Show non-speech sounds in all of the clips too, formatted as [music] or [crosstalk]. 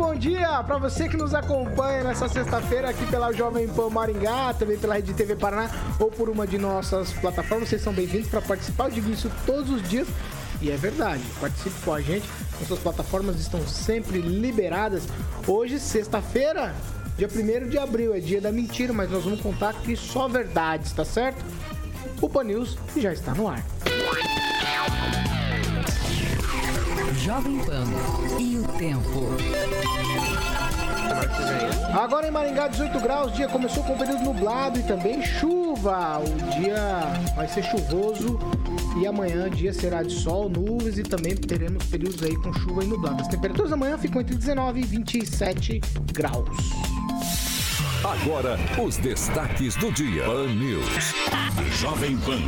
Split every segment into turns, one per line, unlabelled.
Bom dia para você que nos acompanha nessa sexta-feira aqui pela Jovem Pan Maringá, também pela Rede TV Paraná ou por uma de nossas plataformas. Vocês são bem-vindos para participar. Eu digo isso todos os dias e é verdade. Participe com a gente. Nossas plataformas estão sempre liberadas. Hoje, sexta-feira, dia 1 de abril, é dia da mentira, mas nós vamos contar aqui só verdades, tá certo? O Pan News já está no ar.
Jovem Pan e o tempo.
Agora em Maringá, 18 graus, o dia começou com período nublado e também chuva. O dia vai ser chuvoso e amanhã o dia será de sol, nuvens e também teremos períodos aí com chuva e nublado. As temperaturas amanhã ficam entre 19 e 27 graus.
Agora, os destaques do dia. Pan News. Jovem Pan.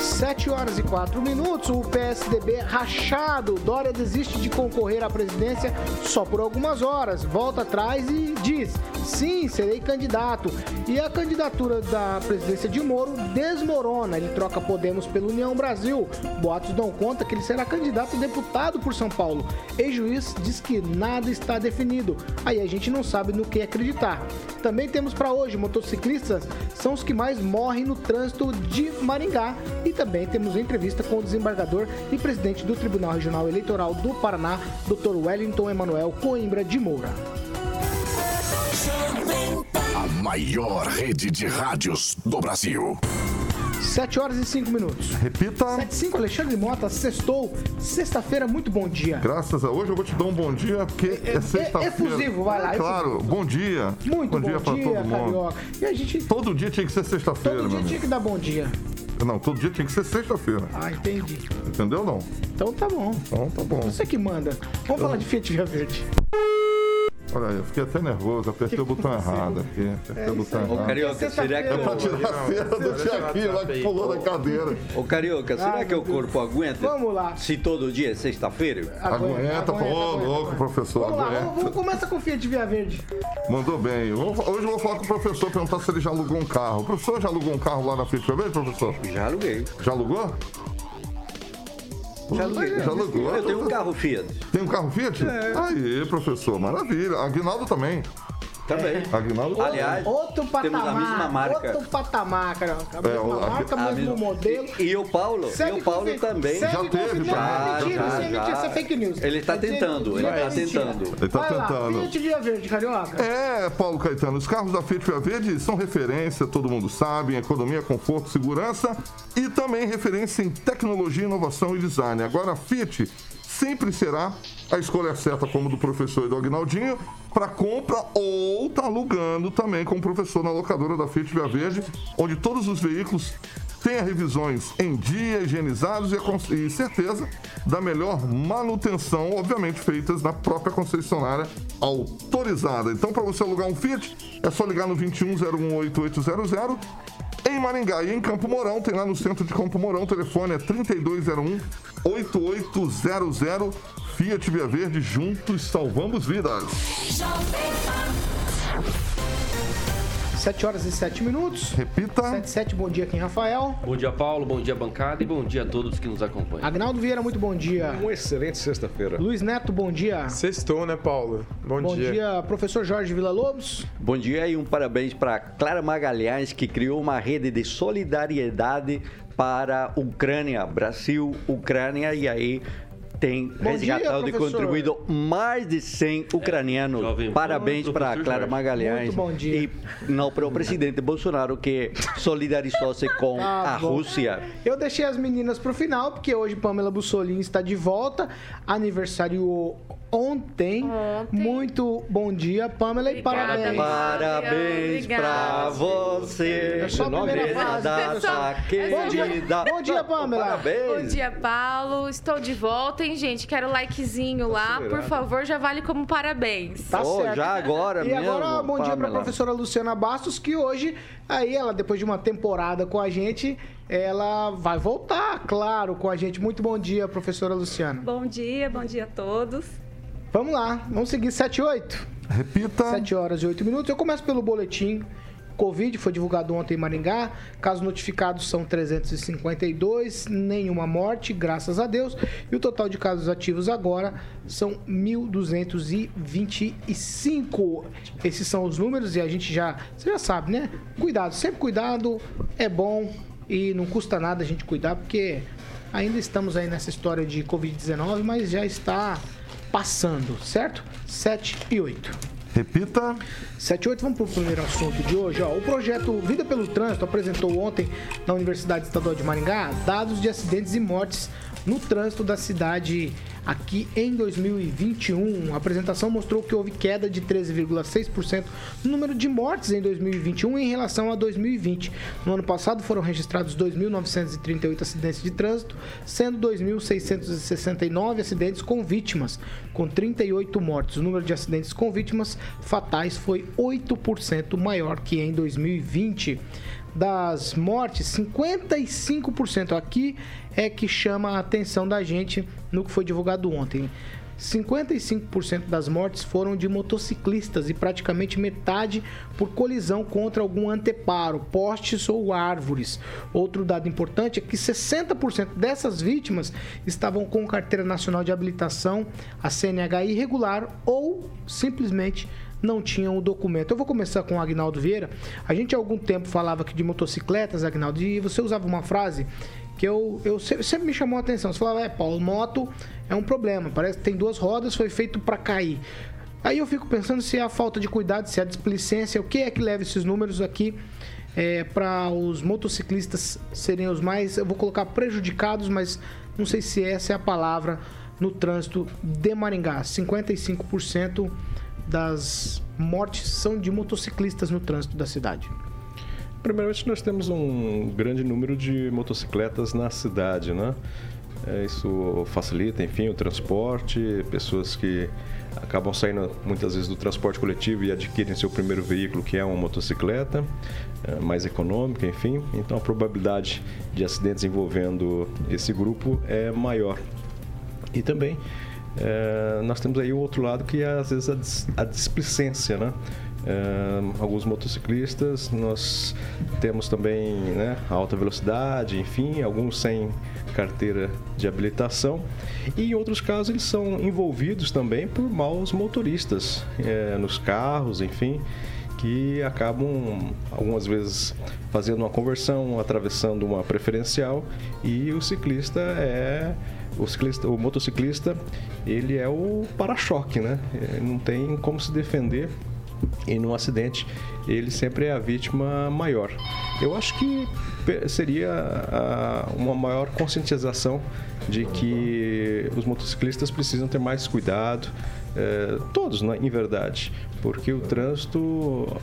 7 horas e 4 minutos, o PSDB rachado. Dória desiste de concorrer à presidência só por algumas horas. Volta atrás e diz: sim, serei candidato. E a candidatura da presidência de Moro desmorona. Ele troca Podemos pela União Brasil. Boatos dão conta que ele será candidato a deputado por São Paulo. Ex-juiz diz que nada está definido. Aí a gente não sabe no que acreditar. Também temos para hoje: motociclistas são os que mais morrem no trânsito de Maringá. E também temos entrevista com o desembargador e presidente do Tribunal Regional Eleitoral do Paraná, Dr. Wellington Emanuel Coimbra de Moura.
A maior rede de rádios do Brasil.
7 horas e 5 minutos.
Repita.
7 e 5, Alexandre Mota, sextou. Sexta-feira, muito bom dia.
Graças a hoje eu vou te dar um bom dia, porque é,
É-
sexta-feira.
efusivo, vai lá,
Claro,
efusivo.
bom dia.
Muito bom,
dia pra
dia,
todo mundo.
Carioca. E a gente,
Todo dia tinha que ser sexta-feira,
todo dia tinha que dar bom dia.
Não, todo dia tinha que ser sexta-feira.
Ah, entendi.
Entendeu não?
Então tá bom.
Então tá bom.
Você que manda. Vamos falar de Fiat Via Verde.
Olha aí, eu fiquei até nervoso, apertei o botão errado aqui. Apertei o botão
É isso aí.
errado.
Carioca, será que,
Pra
o,
tirar a cera do Tiaguinho lá que pulou na cadeira.
Ô, Carioca, será que o
Deus.
corpo aguenta?
Vamos lá.
Se todo dia é sexta-feira?
Aguenta, pô, ô, louco, professor,
Vamos lá, vamos,
aguenta.
vamos começar com Fiat Via Verde.
Mandou bem. Hoje eu vou falar com o professor, perguntar se ele já alugou um carro. O professor já alugou um carro lá na Fiat Verde, professor?
Já aluguei.
Já alugou?
Já aluguei.
Já alugou.
Eu tenho um carro Fiat.
Tem um carro Fiat? Aí, professor, maravilha. Aguinaldo também.
Também.
Aguinaldo
Aliás,
Outro patamar.
temos a mesma marca.
Outro patamar, cara. A mesma
o- a-
marca,
A
mesmo
mesma-
modelo.
E, e o Paulo?
Segue
e o Paulo também.
Já teve, já,
É mentira,
já,
isso é mentira,
já.
isso é fake news.
Ele tá
É dizer-
tentando, ele tá
é
tentando.
Ele tá
Vai lá,
tentando.
Fiat Via Verde, carioca.
É, Paulo Caetano, os carros da Fiat Via Verde são referência, todo mundo sabe, em economia, conforto, segurança e também referência em tecnologia, inovação e design. Agora, a Fiat sempre será a escolha certa, como do professor do Agnaldinho, para compra ou tá alugando também com o professor na locadora da Fiat Via Verde, onde todos os veículos tenha revisões em dia, higienizados e, e certeza da melhor manutenção, obviamente feitas na própria concessionária autorizada. Então, para você alugar um Fiat, é só ligar no 21018800. Em Maringá e em Campo Mourão, tem lá no centro de Campo Mourão, o telefone é 3201-8800. Fiat Via Verde, juntos salvamos vidas.
7 horas e 7 minutos.
Repita.
7 7, bom dia aqui Rafael.
Bom dia, Paulo. Bom dia, bancada. E bom dia a todos que nos acompanham.
Agnaldo Vieira, muito bom dia.
Uma excelente sexta-feira.
Luiz Neto, bom dia.
Sextou, né, Paulo? Bom,
Bom
dia.
dia, professor Jorge Villa-Lobos.
Bom dia e um parabéns para Clara Magalhães, que criou uma rede de solidariedade para Ucrânia, Brasil, Ucrânia, e aí tem
Bom
resgatado
dia,
e contribuído mais de 100 ucranianos.
Jovem Pan,
Parabéns para Clara
Jorge.
Magalhães
Muito bom dia.
e não para o presidente Bolsonaro, que solidarizou-se [laughs] com
Tá
a
bom.
Rússia.
Eu deixei as meninas pro final, porque hoje Pamela Bussolini está de volta. Aniversário ontem.
Ontem.
Muito bom dia, Pamela, e parabéns.
Parabéns pra você.
É só a primeira Bom dia, bom dia, Pamela.
Parabéns.
Bom dia, Paulo. Estou de volta em hein, gente? Quero likezinho lá. Por favor, já vale como parabéns.
Tá
Oh,
certo.
já agora
E
mesmo,
agora, bom dia pra
Pamela.
professora Luciana Bastos, que hoje, aí ela, depois de uma temporada com a gente, ela vai voltar, claro, com a gente. Muito bom dia, professora Luciana.
Bom dia, bom dia a todos.
Vamos lá, vamos seguir 7 e 8.
Repita.
7 horas e 8 minutos. Eu começo pelo boletim. Covid foi divulgado ontem em Maringá. Casos notificados são 352, nenhuma morte, graças a Deus. E o total de casos ativos agora são 1.225. Esses são os números e a gente já, você já sabe, né? Cuidado, sempre cuidado é bom e não custa nada a gente cuidar, porque ainda estamos aí nessa história de Covid-19, mas já está passando, certo? 7 e 8.
Repita.
78, vamos para o primeiro assunto de hoje. Ó. O projeto Vida pelo Trânsito apresentou ontem na Universidade Estadual de Maringá dados de acidentes e mortes no trânsito da cidade aqui em 2021. A apresentação mostrou que houve queda de 13,6% no número de mortes em 2021 em relação a 2020. No ano passado foram registrados 2.938 acidentes de trânsito, sendo 2.669 acidentes com vítimas, com 38 mortes. O número de acidentes com vítimas fatais foi 8% maior que em 2020 das mortes, 55% aqui é que chama a atenção da gente no que foi divulgado ontem. 55% das mortes foram de motociclistas e praticamente metade por colisão contra algum anteparo, postes ou árvores. Outro dado importante é que 60% dessas vítimas estavam com carteira nacional de habilitação, a CNH irregular ou simplesmente não tinham o documento. Eu vou começar com o Agnaldo Vieira. A gente há algum tempo falava aqui de motocicletas, Agnaldo, e você usava uma frase que eu, eu se- sempre me chamou a atenção. Você falava, é, Paulo, moto é um problema. Parece que tem duas rodas, foi feito para cair. Aí eu fico pensando se é a falta de cuidado, se é a displicência, o que é que leva esses números aqui para os motociclistas serem os mais, eu vou colocar prejudicados, mas não sei se essa é a palavra no trânsito de Maringá. 55% das mortes são de motociclistas no trânsito da cidade.
Primeiramente, nós temos um grande número de motocicletas na cidade, né? É, Isso facilita, enfim, o transporte, pessoas que acabam saindo muitas vezes do transporte coletivo e adquirem seu primeiro veículo, que é uma motocicleta, é, mais econômica, enfim. Então, a probabilidade de acidentes envolvendo esse grupo é maior. E também eh, nós temos aí o outro lado que é às vezes a, dis- a displicência, né? Eh, alguns motociclistas, nós temos também né, alta velocidade, enfim, alguns sem carteira de habilitação e em outros casos eles são envolvidos também por maus motoristas eh, nos carros, enfim, que acabam algumas vezes fazendo uma conversão, atravessando uma preferencial e o ciclista é o, ciclista, o motociclista ele é o para-choque, né? Ele não tem como se defender e num acidente ele sempre é a vítima maior. Eu acho que seria uma maior conscientização de que os motociclistas precisam ter mais cuidado, eh, todos, né, em verdade, porque o trânsito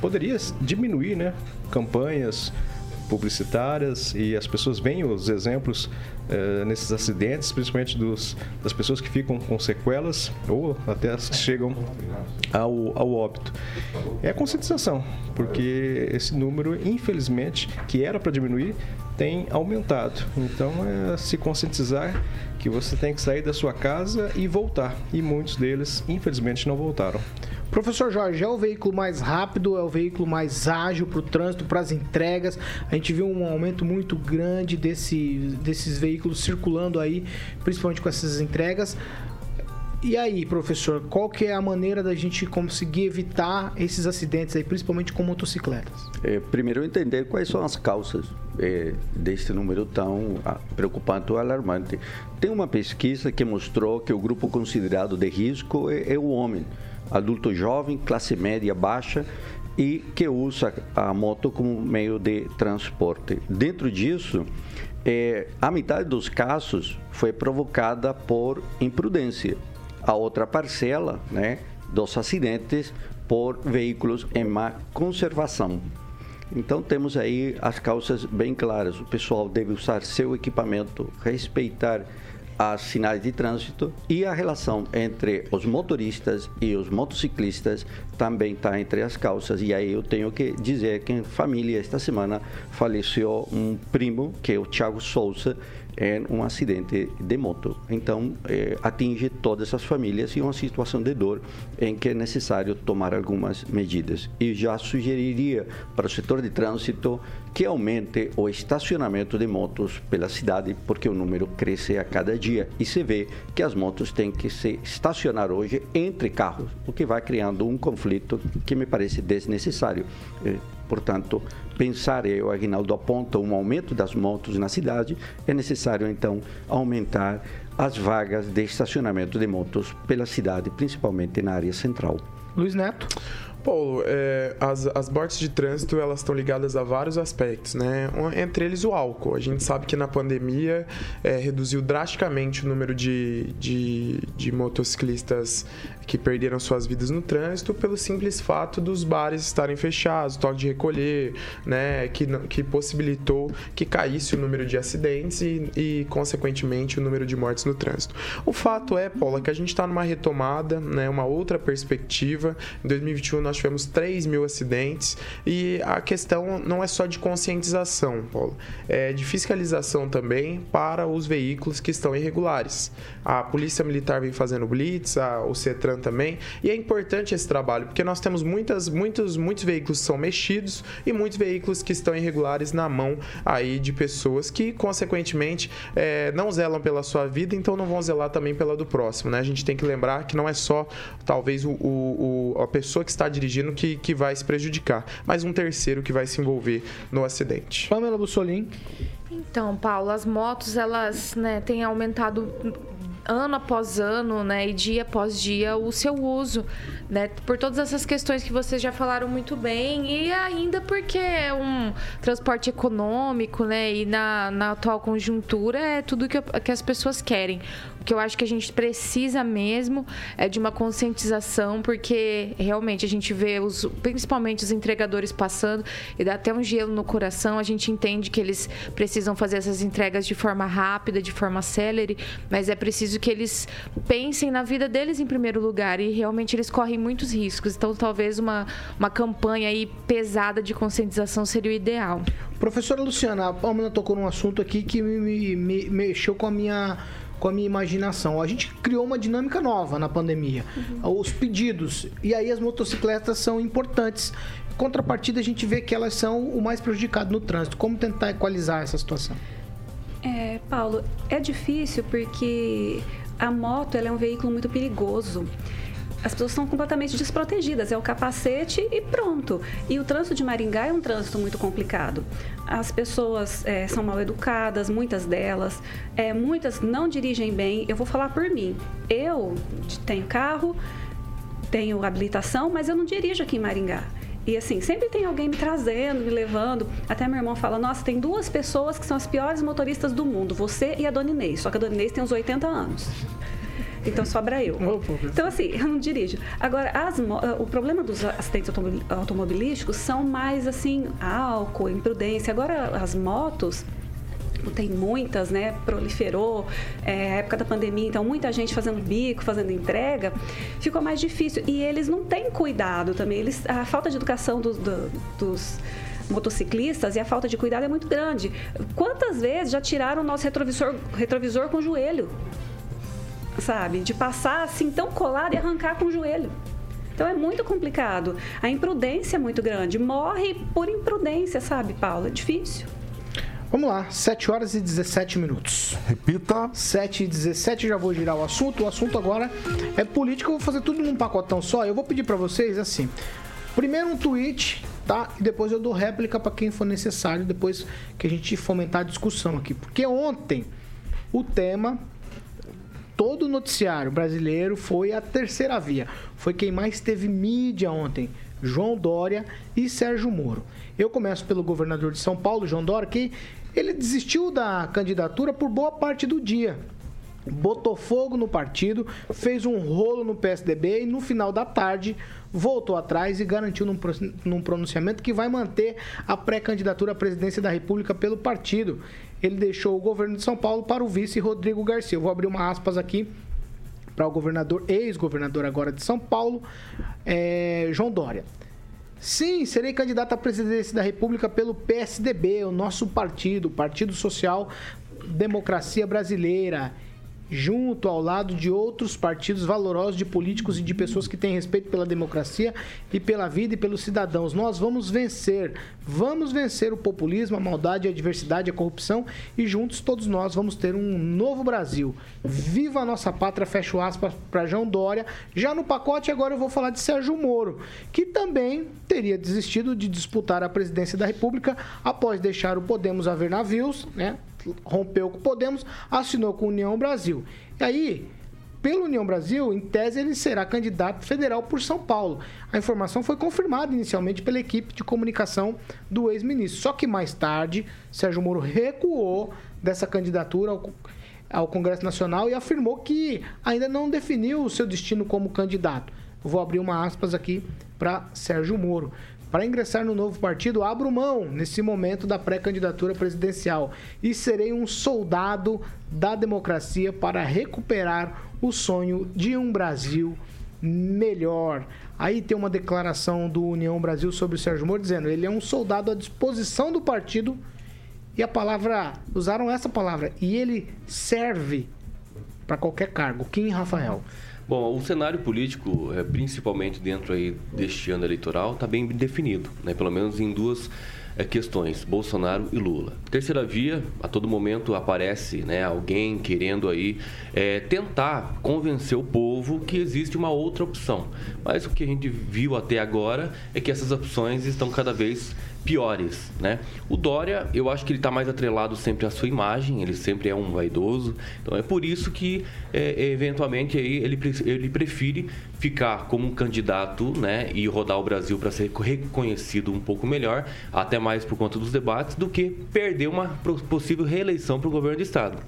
poderia diminuir, né? Campanhas publicitárias e as pessoas veem os exemplos eh, nesses acidentes, principalmente dos, das pessoas que ficam com sequelas ou até as que chegam ao, ao óbito. É a conscientização, porque esse número, infelizmente, que era para diminuir, tem aumentado. Então, é se conscientizar que você tem que sair da sua casa e voltar. E muitos deles, infelizmente, não voltaram.
Professor Jorge, é o veículo mais rápido, é o veículo mais ágil para o trânsito, para as entregas. A gente viu um aumento muito grande desse, desses veículos circulando aí, principalmente com essas entregas. E aí, professor, qual que é a maneira da gente conseguir evitar esses acidentes aí, principalmente com motocicletas?
É, primeiro entender quais são as causas é, deste número tão ah, preocupante ou alarmante. Tem uma pesquisa que mostrou que o grupo considerado de risco é, é o homem, adulto jovem, classe média baixa e que usa a moto como meio de transporte. Dentro disso, é, a metade dos casos foi provocada por imprudência. A outra parcela, né, dos acidentes por veículos em má conservação. Então temos aí as causas bem claras. O pessoal deve usar seu equipamento, respeitar as sinais de trânsito e a relação entre os motoristas e os motociclistas também está entre as causas. E aí eu tenho que dizer que em família, esta semana, faleceu um primo, que é o Thiago Souza, em um acidente de moto. Então, eh, atinge todas as famílias e uma situação de dor em que é necessário tomar algumas medidas. E já sugeriria para o setor de trânsito que aumente o estacionamento de motos pela cidade, porque o número cresce a cada dia e se vê que as motos têm que se estacionar hoje entre carros, o que vai criando um conflito que me parece desnecessário. Eh, portanto, pensar, e o Aguinaldo aponta um aumento das motos na cidade, é necessário então aumentar as vagas de estacionamento de motos pela cidade, principalmente na área central.
Luiz Neto.
Paulo, é, as, as mortes de trânsito elas estão ligadas a vários aspectos, né? Entre eles o álcool. A gente sabe que na pandemia é, reduziu drasticamente o número de, de, de motociclistas que perderam suas vidas no trânsito pelo simples fato dos bares estarem fechados, toque de recolher, né, que, que possibilitou que caísse o número de acidentes e, e, consequentemente, o número de mortes no trânsito. O fato é, Paula, que a gente está numa retomada, né, uma outra perspectiva. Em 2021 nós tivemos 3 mil acidentes e a questão não é só de conscientização, Paula, é de fiscalização também para os veículos que estão irregulares. A Polícia Militar vem fazendo blitz, a, o CETRAN também. E é importante esse trabalho, porque nós temos muitas, muitos, muitos veículos que são mexidos e muitos veículos que estão irregulares na mão aí de pessoas que, consequentemente, é, não zelam pela sua vida, então não vão zelar também pela do próximo. Né? A gente tem que lembrar que não é só, talvez, o, o, a pessoa que está dirigindo que, que vai se prejudicar, mas um terceiro que vai se envolver no acidente.
Pamela Bussolim.
Então, Paulo, as motos, elas né, têm aumentado ano após ano, né, e dia após dia o seu uso, né, por todas essas questões que vocês já falaram muito bem e ainda porque é um transporte econômico, né, e na, na atual conjuntura é tudo que, que as pessoas querem. O que eu acho que a gente precisa mesmo é de uma conscientização, porque realmente a gente vê os, principalmente os entregadores passando e dá até um gelo no coração. A gente entende que eles precisam fazer essas entregas de forma rápida, de forma célere, mas é preciso que eles pensem na vida deles em primeiro lugar e realmente eles correm muitos riscos. Então, talvez uma, uma campanha aí pesada de conscientização seria o ideal.
Professora Luciana, a Pamela tocou num assunto aqui que me, me, me mexeu com a minha com a minha imaginação. A gente criou uma dinâmica nova na pandemia. Uhum. Os pedidos. E aí as motocicletas são importantes. Contrapartida, a gente vê que elas são o mais prejudicado no trânsito. Como tentar equalizar essa situação?
É, Paulo, é difícil porque a moto é um veículo muito perigoso as pessoas estão completamente desprotegidas. É o capacete e pronto. E o trânsito de Maringá é um trânsito muito complicado. As pessoas é, são mal educadas, muitas delas. É, muitas não dirigem bem. Eu vou falar por mim. Eu tenho carro, tenho habilitação, mas eu não dirijo aqui em Maringá. E assim, sempre tem alguém me trazendo, me levando. Até meu irmão fala: Nossa, tem duas pessoas que são as piores motoristas do mundo, você e a Dona Inês. Só que a Dona Inês tem uns 80 anos. Então sobra eu. Então, assim, eu não dirijo. Agora, as, o problema dos acidentes automobilísticos são mais assim, álcool, imprudência. Agora, as motos tem muitas, né? Proliferou, é, época da pandemia, então muita gente fazendo bico, fazendo entrega, ficou mais difícil. E eles não têm cuidado também. Eles, a falta de educação do, do, dos motociclistas e a falta de cuidado é muito grande. Quantas vezes já tiraram o nosso retrovisor, retrovisor com o joelho? sabe? De passar assim tão colado e arrancar com o joelho. Então é muito complicado. A imprudência é muito grande. Morre por imprudência, sabe, Paula? É difícil.
Vamos lá, 7 horas e 17 minutos.
Repita.
7 e 17, já vou girar o assunto. O assunto agora é política, eu vou fazer tudo num pacotão só. Eu vou pedir para vocês assim. Primeiro um tweet, tá? E depois eu dou réplica para quem for necessário, depois que a gente fomentar a discussão aqui. Porque ontem o tema todo o noticiário brasileiro foi a terceira via. Foi quem mais teve mídia ontem. João Dória e Sérgio Moro. Eu começo pelo governador de São Paulo, João Dória, que ele desistiu da candidatura por boa parte do dia. Botou fogo no partido, fez um rolo no PSDB e no final da tarde voltou atrás e garantiu num, pronunciamento que vai manter a pré-candidatura à presidência da República pelo partido. ele deixou o governo de São Paulo para o vice Rodrigo Garcia. Eu vou abrir uma aspas aqui para o governador, ex-governador agora de São Paulo, é, João Dória. Sim, serei candidato à presidência da República pelo PSDB, o nosso partido, Partido Social Democracia Brasileira junto ao lado de outros partidos valorosos de políticos e de pessoas que têm respeito pela democracia e pela vida e pelos cidadãos. Nós vamos vencer, vamos vencer o populismo, a maldade, a adversidade, a corrupção e juntos todos nós vamos ter um novo Brasil. Viva a nossa pátria, fecho aspas para João Dória. Já no pacote agora eu vou falar de Sérgio Moro, que também teria desistido de disputar a presidência da República após deixar o Podemos haver navios, né? Rompeu com o Podemos, assinou com a União Brasil. E aí, pela União Brasil, em tese, ele será candidato federal por São Paulo. A informação foi confirmada inicialmente pela equipe de comunicação do ex-ministro. Só que mais tarde, Sérgio Moro recuou dessa candidatura ao, ao Congresso Nacional e afirmou que ainda não definiu o seu destino como candidato. vou abrir uma aspas aqui para Sérgio Moro. Para ingressar no novo partido, abro mão nesse momento da pré-candidatura presidencial e serei um soldado da democracia para recuperar o sonho de um Brasil melhor. Aí tem uma declaração do União Brasil sobre o Sérgio Moro dizendo: ele é um soldado à disposição do partido e a palavra usaram essa palavra e ele serve para qualquer cargo. Kim Rafael.
Bom, o cenário político, é, principalmente dentro aí deste ano eleitoral, está bem definido, né? pelo menos em duas é, questões, Bolsonaro e Lula. Terceira via, a todo momento aparece né, alguém querendo aí é, tentar convencer o povo que existe uma outra opção. Mas o que a gente viu até agora é que essas opções estão cada vez piores, né? O Dória, eu acho que ele está mais atrelado sempre à sua imagem, ele sempre é um vaidoso, então é por isso que é, eventualmente aí ele, ele prefere ficar como um candidato, né, e rodar o Brasil para ser reconhecido um pouco melhor, até mais por conta dos debates, do que perder uma possível reeleição para o governo do estado.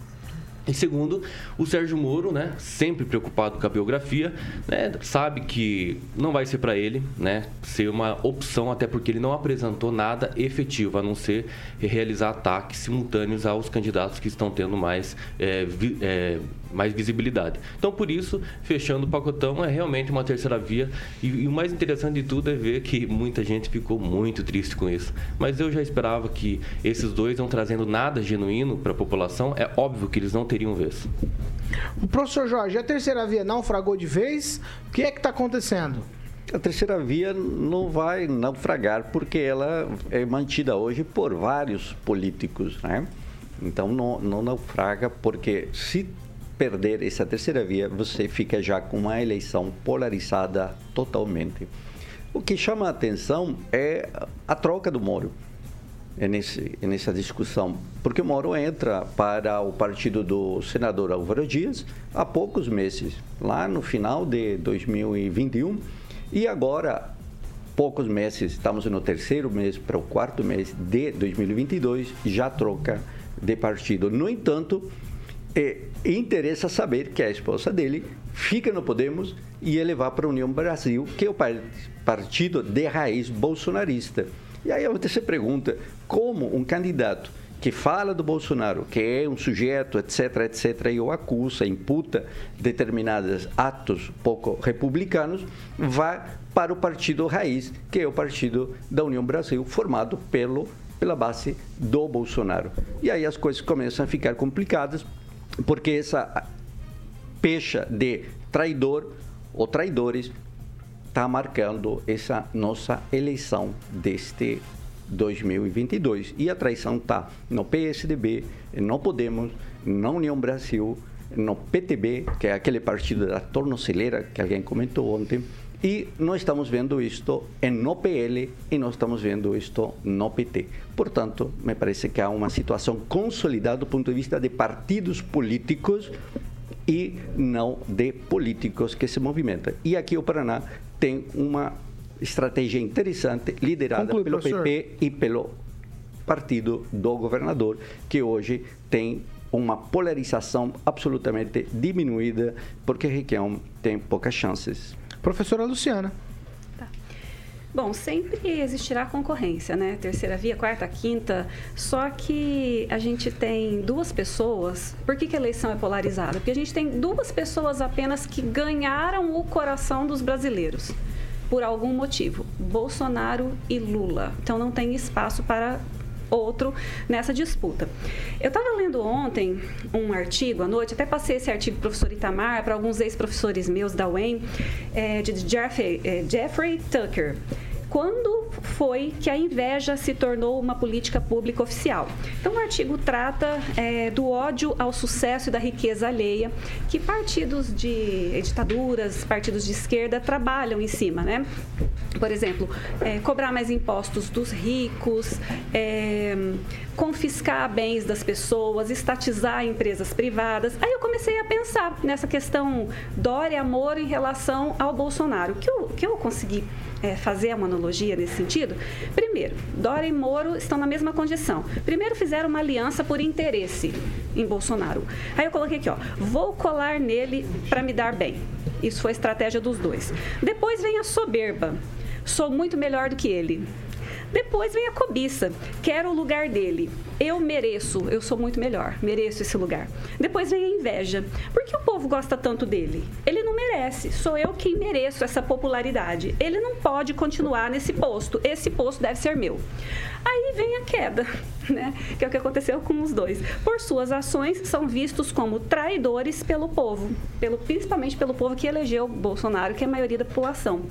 E segundo, o Sérgio Moro, né, sempre preocupado com a biografia, né, sabe que não vai ser para ele, né, ser uma opção, até porque ele não apresentou nada efetivo, a não ser realizar ataques simultâneos aos candidatos que estão tendo mais é, vi, é, mais visibilidade. Então, por isso, fechando o pacotão é realmente uma terceira via. E, e, o mais interessante de tudo é ver que muita gente ficou muito triste com isso. Mas eu já esperava que esses dois não trazendo nada genuíno para a população. É óbvio que eles não teriam vez.
O professor Jorge, a terceira via naufragou de vez? O que é que está acontecendo?
A terceira via não vai naufragar porque ela é mantida hoje por vários políticos, né? Então não, não naufraga porque se perder essa terceira via, você fica já com uma eleição polarizada totalmente. O que chama a atenção é a troca do Moro é nesse, é nessa discussão, porque o Moro entra para o partido do senador Álvaro Dias há poucos meses, lá no final de 2021, e agora, poucos meses, estamos no terceiro mês para o quarto mês de 2022, já troca de partido. No entanto, é, interessa saber que a esposa dele fica no Podemos e ele vai para a União Brasil, que é o partido de raiz bolsonarista. E aí você se pergunta como um candidato que fala do Bolsonaro, que é um sujeito, etc, etc, e o acusa, imputa determinados atos pouco republicanos, vai para o partido raiz, que é o partido da União Brasil, formado pelo, pela base do Bolsonaro. E aí as coisas começam a ficar complicadas, porque essa pecha de traidor ou traidores está marcando essa nossa eleição deste 2022. E a traição está no PSDB, no Podemos, na União Brasil, no PTB, que é aquele partido da tornozeleira que alguém comentou ontem, e nós estamos vendo isto no PL e nós estamos vendo isto no PT. Portanto, me parece que há uma situação consolidada do ponto de vista de partidos políticos e não de políticos que se movimentam. E aqui o Paraná tem uma estratégia interessante liderada Conclui, pelo professor. PP e pelo partido do governador, que hoje tem uma polarização absolutamente diminuída, porque Requião tem poucas chances.
Professora Luciana. Tá.
Bom, sempre existirá concorrência, né? Terceira via, quarta, quinta. Só que a gente tem duas pessoas. Por que, que a eleição é polarizada? Porque a gente tem duas pessoas apenas que ganharam o coração dos brasileiros. Por algum motivo. Bolsonaro e Lula. Então não tem espaço para outro nessa disputa. Eu estava lendo ontem um artigo à noite, até passei esse artigo para o professor Itamar, para alguns ex-professores meus da UEM, é, de Jeffrey, é, Jeffrey Tucker quando foi que a inveja se tornou uma política pública oficial. Então, o artigo trata é, do ódio ao sucesso e da riqueza alheia que partidos de ditaduras, partidos de esquerda trabalham em cima, né? Por exemplo, é, cobrar mais impostos dos ricos, é, confiscar bens das pessoas, estatizar empresas privadas. Aí eu comecei a pensar nessa questão Dória-Amor em relação ao Bolsonaro. Que eu, que eu consegui é, fazer uma analogia nesse sentido? Primeiro, Dória e Moro estão na mesma condição. Primeiro fizeram uma aliança por interesse em Bolsonaro. Aí eu coloquei aqui, ó, vou colar nele para me dar bem. Isso foi a estratégia dos dois. Depois vem a soberba. Sou muito melhor do que ele. Depois vem a cobiça. Quero o lugar dele. Eu mereço, eu sou muito melhor, mereço esse lugar. Depois vem a inveja. Por que o povo gosta tanto dele? Ele não merece, sou eu quem mereço essa popularidade. Ele não pode continuar nesse posto, esse posto deve ser meu. Aí vem a queda, [laughs] né? Que é o que aconteceu com os dois. Por suas ações, são vistos como traidores pelo povo, pelo, principalmente pelo povo que elegeu Bolsonaro, que é a maioria da população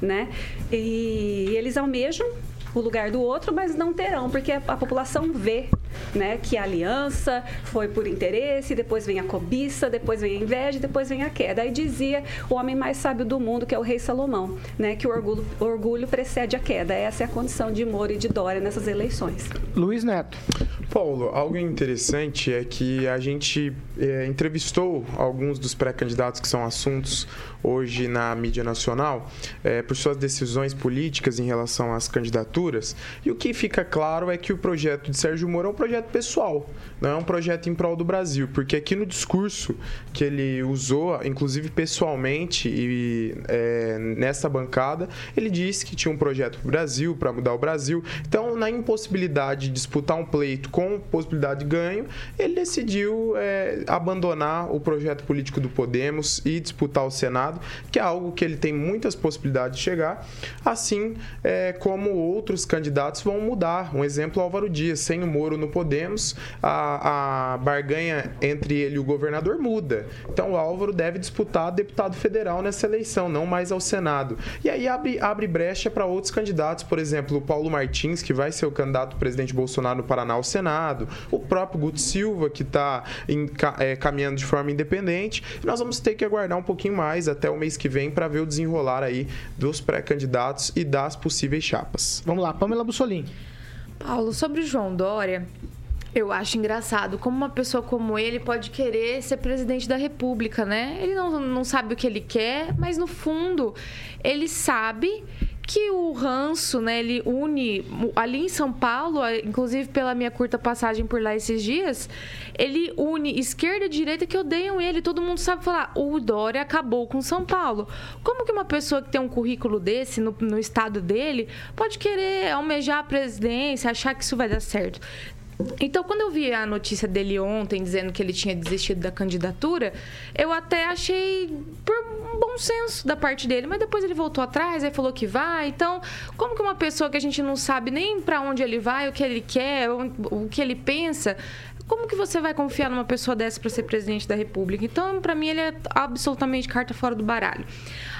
né? E eles almejam o lugar do outro, mas não terão, porque a, população vê né, que a aliança foi por interesse, depois vem a cobiça, depois vem a inveja, depois vem a queda. Aí dizia o homem mais sábio do mundo, que é o rei Salomão, né, que o orgulho, o orgulho precede a queda. Essa é a condição de Moro e de Dória nessas eleições.
Luiz Neto.
Paulo, algo interessante é que a gente é, entrevistou alguns dos pré-candidatos que são assuntos hoje na mídia nacional é, por suas decisões políticas em relação às candidaturas. E o que fica claro é que o projeto de Sérgio Moro é um projeto pessoal, não é um projeto em prol do Brasil, porque aqui no discurso que ele usou, inclusive pessoalmente e é, nessa bancada, ele disse que tinha um projeto para o Brasil, para mudar o Brasil. Então, na impossibilidade de disputar um pleito com possibilidade de ganho, ele decidiu é, abandonar o projeto político do Podemos e disputar o Senado, que é algo que ele tem muitas possibilidades de chegar, assim é, como outros candidatos vão mudar. Um exemplo, Álvaro Dias, sem o Moro no Podemos, a, a barganha entre ele e o governador muda. Então o Álvaro deve disputar deputado federal nessa eleição, não mais ao Senado. E aí abre, abre brecha para outros candidatos, por exemplo, o Paulo Martins, que vai ser o candidato presidente Bolsonaro no Paraná ao Senado, o próprio Guto Silva, que está é, caminhando de forma independente. E nós vamos ter que aguardar um pouquinho mais até o mês que vem para ver o desenrolar aí dos pré-candidatos e das possíveis chapas.
Vamos lá, Pamela Bussolini.
Paulo, sobre o João Dória, eu acho engraçado como uma pessoa como ele pode querer ser presidente da República, né? Ele não, não sabe o que ele quer, mas no fundo ele sabe que o ranço, né, ele une ali em São Paulo, inclusive pela minha curta passagem por lá esses dias, ele une esquerda e direita que odeiam ele. Todo mundo sabe falar, o Dória acabou com São Paulo. Como que uma pessoa que tem um currículo desse no, no estado dele pode querer almejar a presidência, achar que isso vai dar certo? Então, quando eu vi a notícia dele ontem dizendo que ele tinha desistido da candidatura, eu até achei por um bom senso da parte dele, mas depois ele voltou atrás, aí falou que vai. Então, como que uma pessoa que a gente não sabe nem para onde ele vai, o que ele quer, o que ele pensa, como que você vai confiar numa pessoa dessa para ser presidente da República? Então, para mim, ele é absolutamente carta fora do baralho.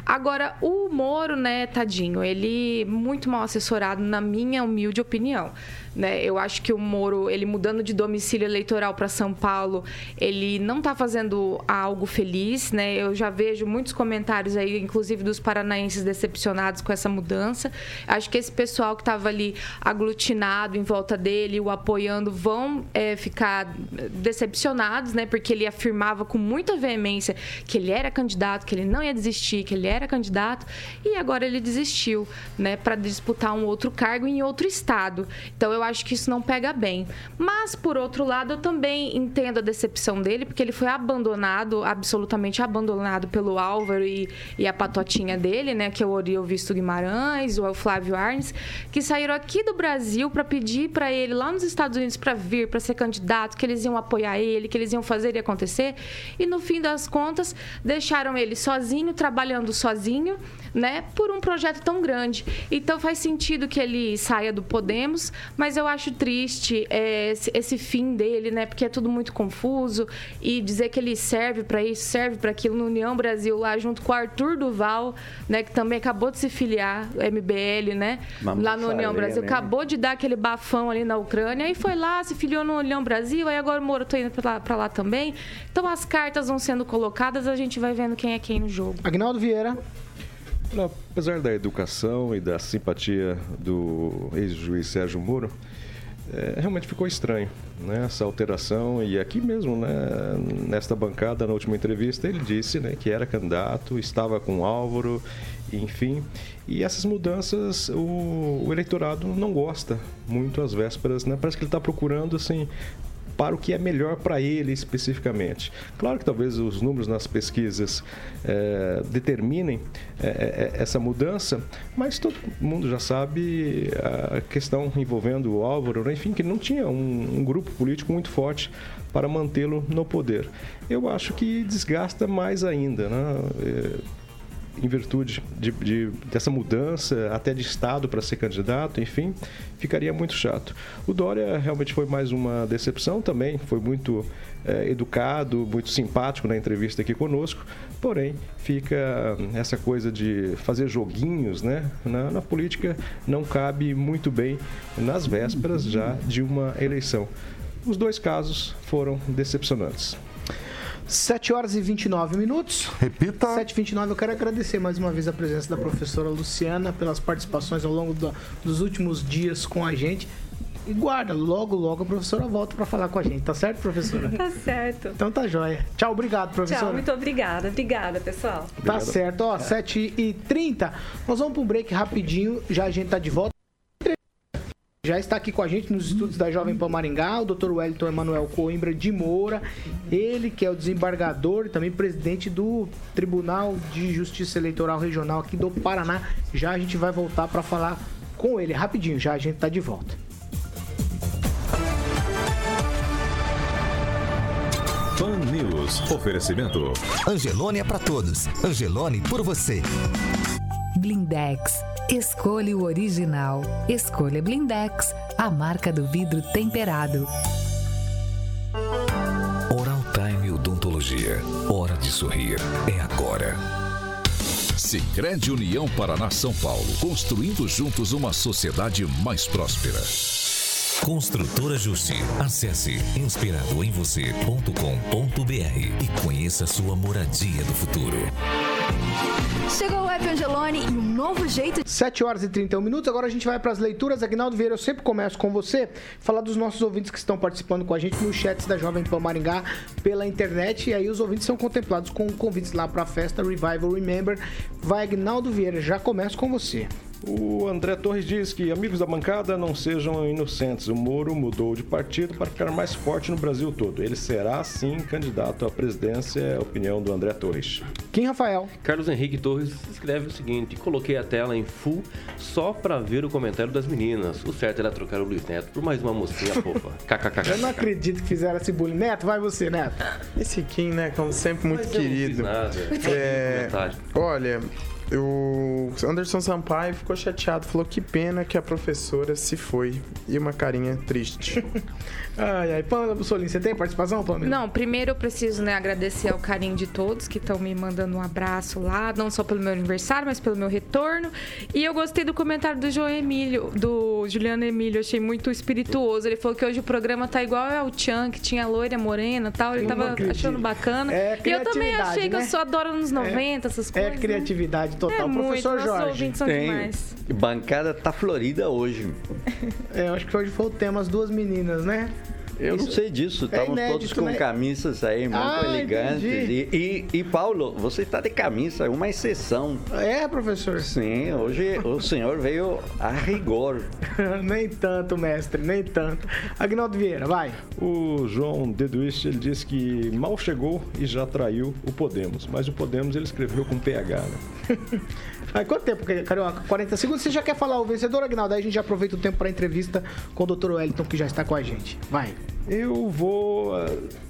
Agora, o Moro, né, tadinho, ele muito mal assessorado, na minha humilde opinião. Né? Eu acho que o Moro, ele mudando de domicílio eleitoral para São Paulo, ele não está fazendo algo feliz, né? Eu já vejo muitos comentários aí, inclusive dos paranaenses decepcionados com essa mudança. Acho que esse pessoal que estava ali aglutinado em volta dele, o apoiando, vão é, ficar decepcionados, né? Porque ele afirmava com muita veemência que ele era candidato, que ele não ia desistir, que ele era candidato, e agora ele desistiu, né? Para disputar um outro cargo em outro estado. Então eu acho que isso não pega bem. Mas, por outro lado, eu também entendo a decepção dele, porque ele foi abandonado, absolutamente abandonado pelo Álvaro e, e a patotinha dele, né? Que é o Oriol Visto Guimarães, o Flávio Arnes, que saíram aqui do Brasil para pedir para ele lá nos Estados Unidos para vir, para ser candidato, que eles iam apoiar ele, que eles iam fazer e acontecer. E no fim das contas, deixaram ele sozinho, trabalhando sozinho, né, por um projeto tão grande. Então faz sentido que ele saia do Podemos, mas eu acho triste é, esse, esse, fim dele, né, porque é tudo muito confuso e dizer que ele serve para isso, serve para aquilo no União Brasil lá junto com o Arthur Duval, né, que também acabou de se filiar, MBL, né, lá no União Brasil, né? acabou de dar aquele bafão ali na Ucrânia e foi lá, se filiou no União Brasil, aí agora o Moro tá indo para lá, lá também. Então as cartas vão sendo colocadas, a gente vai vendo quem é quem no jogo.
Agnaldo Vieira.
Apesar da educação e da simpatia do ex-juiz Sérgio Moro, é, realmente ficou estranho né, essa alteração. E aqui mesmo, né, nesta bancada, na última entrevista, ele disse né, que era candidato, estava com Álvaro, enfim. E essas mudanças o, o eleitorado não gosta muito às vésperas. Né? Parece que ele está procurando assim, para o que é melhor para ele especificamente. Claro que talvez os números nas pesquisas é, determinem é, essa mudança, mas todo mundo já sabe a questão envolvendo o Álvaro, né? enfim, que não tinha um, um grupo político muito forte para mantê-lo no poder. Eu acho que desgasta mais ainda, né? Em virtude de, de, dessa mudança, até de estado para ser candidato, enfim, ficaria muito chato. O Dória realmente foi mais uma decepção também, foi muito é, educado, muito simpático na entrevista aqui conosco, porém fica essa coisa de fazer joguinhos, né? Na, na política não cabe muito bem nas vésperas já de uma eleição. Os dois casos foram decepcionantes.
7 horas e 29 minutos.
Repita.
7 e 29 Eu quero agradecer mais uma vez a presença da professora Luciana pelas participações ao longo do, dos últimos dias com a gente. E guarda, logo, logo a professora volta para falar com a gente. Tá certo, professora?
Tá certo.
Então tá jóia. Tchau, obrigado, professora.
Tchau, muito obrigada. Obrigada, pessoal.
Tá obrigado. certo. Ó, é. 7 e 30 Nós vamos para um break rapidinho. Já a gente tá de volta. Já está aqui com a gente nos estudos da Jovem Pan Maringá, o Dr. Wellington Emanuel Coimbra de Moura, ele que é o desembargador e também presidente do Tribunal de Justiça Eleitoral Regional aqui do Paraná. Já a gente vai voltar para falar com ele rapidinho, já a gente está de volta.
Pan News. Oferecimento.
Angelone é para todos. Angelone por você.
Blindex Escolha o original. Escolha Blindex, a marca do vidro temperado.
Oral Time Odontologia. Hora de sorrir. É agora. Sicredi União Paraná São Paulo, construindo juntos uma sociedade mais próspera. Construtora Justi. Acesse inspiradoemvocê.com.br e conheça sua moradia do futuro.
Chegou o app Angelone e um novo jeito.
7 horas e 31 minutos. Agora a gente vai para as leituras. Agnaldo Vieira, eu sempre começo com você. Falar dos nossos ouvintes que estão participando com a gente nos chats da Jovem Pan Maringá pela internet. E aí os ouvintes são contemplados com convites lá para a festa Revival Remember. Vai, Agnaldo Vieira, já começo com você.
O André Torres diz que amigos da bancada não sejam inocentes. O Moro mudou de partido para ficar mais forte no Brasil todo. Ele será, sim, candidato à presidência, é a opinião do André Torres.
Quem, Rafael?
Carlos Henrique Torres escreve o seguinte: coloquei a tela em full só para ver o comentário das meninas. O certo era trocar o Luiz Neto por mais uma mocinha fofa. [laughs]
KKK. Eu não acredito que fizeram esse bullying. Neto, vai você, Neto.
Esse Kim, né, como sempre, muito
Mas
querido.
Eu não fiz nada.
É... Olha, o Anderson Sampaio ficou chateado, falou que pena que a professora se foi. E uma carinha triste. [laughs]
ai, ai. Pamela Bussolini, você tem participação, Pamela?
Não, primeiro eu preciso né, agradecer ao carinho de todos que estão me mandando um abraço lá, não só pelo meu aniversário, mas pelo meu retorno. E eu gostei do comentário do João Emílio, do Juliano Emílio, achei muito espirituoso. Ele falou que hoje o programa tá igual ao Chan, que tinha loira morena e tal. Ele eu tava achando bacana.
É
e eu também achei
né?
que eu só adoro nos 90,
é,
essas coisas.
É criatividade total.
É
Professor
muito,
Jorge.
São
Tem.
demais.
Bancada tá florida hoje.
É, eu acho que hoje foi o tema as duas meninas, né?
Eu não sei disso.
É
Estávamos
inédito,
todos com
né?
camisas aí muito
Ah,
elegantes. E, e, e, Paulo, você está de camisa, é uma exceção.
É, professor?
Sim, hoje o senhor veio a rigor. [laughs]
nem tanto, mestre, nem tanto. Agnaldo Vieira, vai.
O João Deduist, ele disse que mal chegou e já traiu o Podemos. Mas o Podemos ele escreveu com PH, né? [laughs]
Vai, quanto tempo, Carioca? 40 segundos. Você já quer falar o vencedor, Agnaldo? Aí a gente já aproveita o tempo para entrevista com o Dr. Wellington, que já está com a gente. Vai.
Eu vou. ah,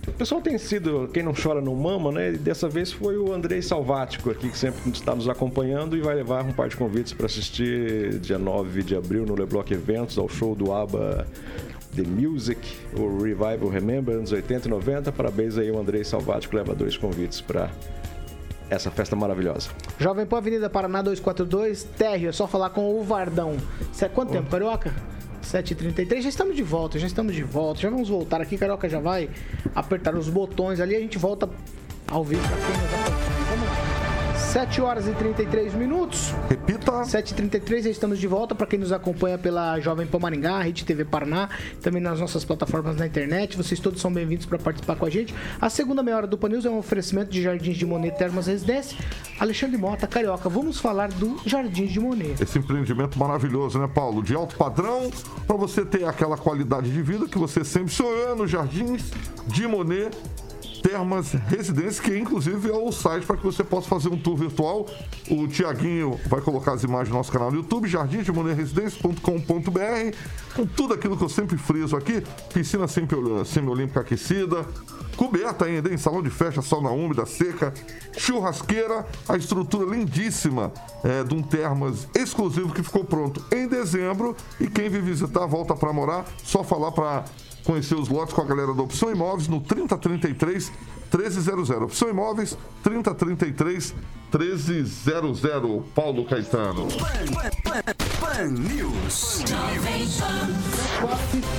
O pessoal tem sido quem não chora não mama, né? Dessa vez foi o Andrei Salvático aqui, que sempre está nos acompanhando e vai levar um par de convites para assistir dia 9 de abril no Leblock Eventos ao show do ABBA The Music, o Revival Remember, anos 80 e 90. Parabéns aí, o Andrei Salvático leva dois convites para essa festa maravilhosa.
Jovem Pan Avenida Paraná 242, térreo, é só falar com o Vardão. Cê- Quanto tempo, Carioca? 7h33, já estamos de volta, já estamos de volta. Já vamos voltar aqui, Carioca já vai apertar os botões ali, a gente volta ao vivo pra quem nos acompanha. Vamos lá. 7 horas e 33 minutos.
Repita.
7h33, já estamos de volta para quem nos acompanha pela Jovem Pan Maringá, Rede TV Paraná, também nas nossas plataformas na internet. Vocês todos são bem-vindos para participar com a gente. A segunda meia hora do Pan News é um oferecimento de Jardins de Monet Termas Residência. Alexandre Mota, Carioca, vamos falar do Jardins de Monet.
Esse empreendimento maravilhoso, né, Paulo? De alto padrão, para você ter aquela qualidade de vida que você sempre sonhou nos Jardins de Monet. Termas Residência, que inclusive é o site para que você possa fazer um tour virtual. O Tiaguinho vai colocar as imagens no nosso canal no YouTube, jardimdemonerresidência.com.br, com tudo aquilo que eu sempre friso aqui: piscina semiolímpica aquecida, coberta ainda, em salão de festa, sauna úmida, seca, churrasqueira, a estrutura lindíssima é, de um Termas exclusivo que ficou pronto em dezembro. E quem vir visitar, volta para morar, só falar para conhecer os lotes com a galera da Opção Imóveis no 3033 1300. Opção Imóveis 3033 1300. Paulo Caetano.
Pan News.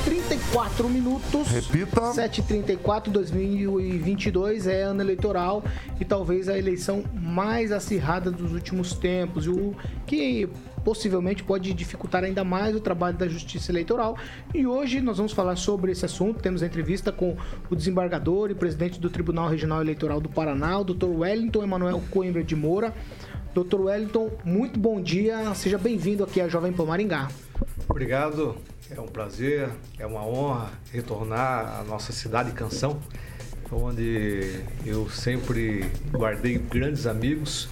34 minutos.
Repita.
7h34, 2022 é ano eleitoral e talvez a eleição mais acirrada dos últimos tempos, o que possivelmente pode dificultar ainda mais o trabalho da Justiça Eleitoral. E hoje nós vamos falar sobre esse assunto. Temos a entrevista com o desembargador e presidente do Tribunal Regional Eleitoral do Paraná, o Dr. Wellington Emanuel Coimbra de Moura. Dr. Wellington, muito bom dia. Seja bem-vindo aqui à Jovem Pan Maringá.
Obrigado, é um prazer, é uma honra retornar à nossa cidade Canção, onde eu sempre guardei grandes amigos,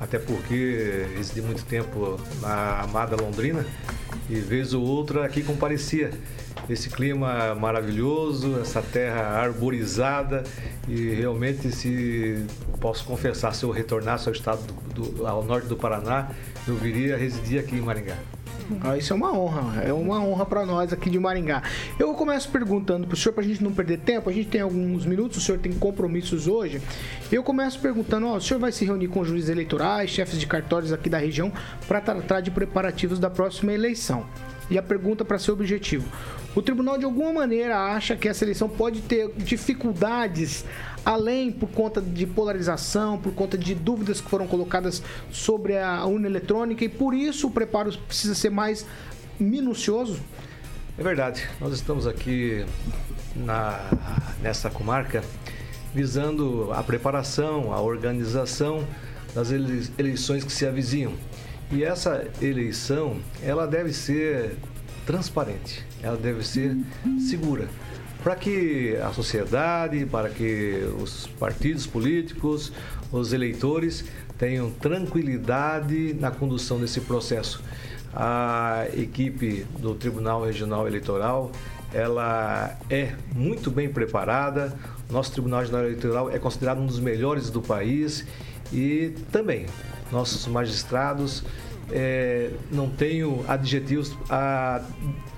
até porque residi muito tempo na amada Londrina e vez ou outra aqui comparecia. Esse clima maravilhoso, essa terra arborizada e realmente se posso confessar, se eu retornasse ao estado do, do- ao norte do Paraná, eu viria residir aqui em Maringá.
Ah, isso é uma honra, é uma honra para nós aqui de Maringá. Eu começo perguntando para o senhor, para a gente não perder tempo, a gente tem alguns minutos, o senhor tem compromissos hoje. Eu começo perguntando: ó, o senhor vai se reunir com juízes eleitorais, chefes de cartórios aqui da região, para tratar de preparativos da próxima eleição. E a pergunta para ser objetivo: o tribunal de alguma maneira acha que essa eleição pode ter dificuldades além por conta de polarização, por conta de dúvidas que foram colocadas sobre a urna eletrônica e por isso o preparo precisa ser mais minucioso?
É verdade. Nós estamos aqui na, nessa comarca visando a preparação, a organização das ele- eleições que se avizinham. E essa eleição, ela deve ser transparente, ela deve ser segura, para que a sociedade, para que os partidos políticos, os eleitores tenham tranquilidade na condução desse processo. A equipe do Tribunal Regional Eleitoral, ela é muito bem preparada. Nosso Tribunal Regional Eleitoral é considerado um dos melhores do país e também nossos magistrados eh, não tenho adjetivos a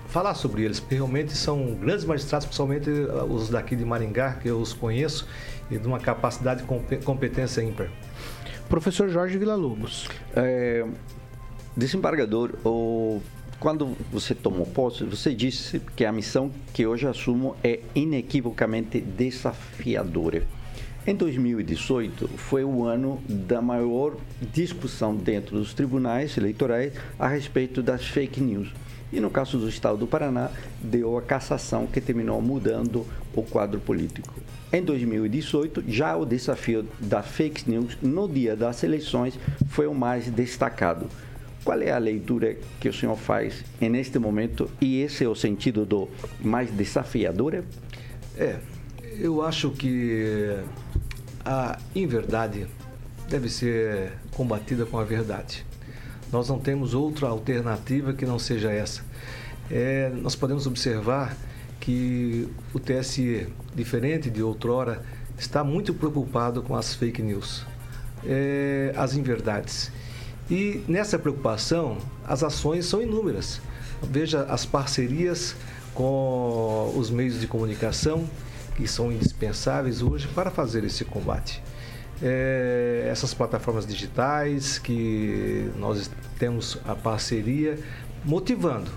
falar sobre eles, porque realmente são grandes magistrados, principalmente ah, os daqui de Maringá, que eu os conheço, e de uma capacidade e compe- competência ímpar.
Professor Jorge Villa-Lobos.
É, desembargador, o- quando você tomou posse, você disse que a missão que hoje assumo é inequivocamente desafiadora. Em 2018 foi o ano da maior discussão dentro dos tribunais eleitorais a respeito das fake news. E no caso do Estado do Paraná, deu a cassação que terminou mudando o quadro político. Em 2018, já o desafio da fake news no dia das eleições foi o mais destacado. Qual é a leitura que o senhor faz neste momento e esse é o sentido do mais desafiador?
É, eu acho que a inverdade deve ser combatida com a verdade. Nós não temos outra alternativa que não seja essa. É, nós podemos observar que o TSE, diferente de outrora, está muito preocupado com as fake news, é, as inverdades. E nessa preocupação, as ações são inúmeras. Veja as parcerias com os meios de comunicação, que são indispensáveis hoje para fazer esse combate. É, essas plataformas digitais que nós temos a parceria, motivando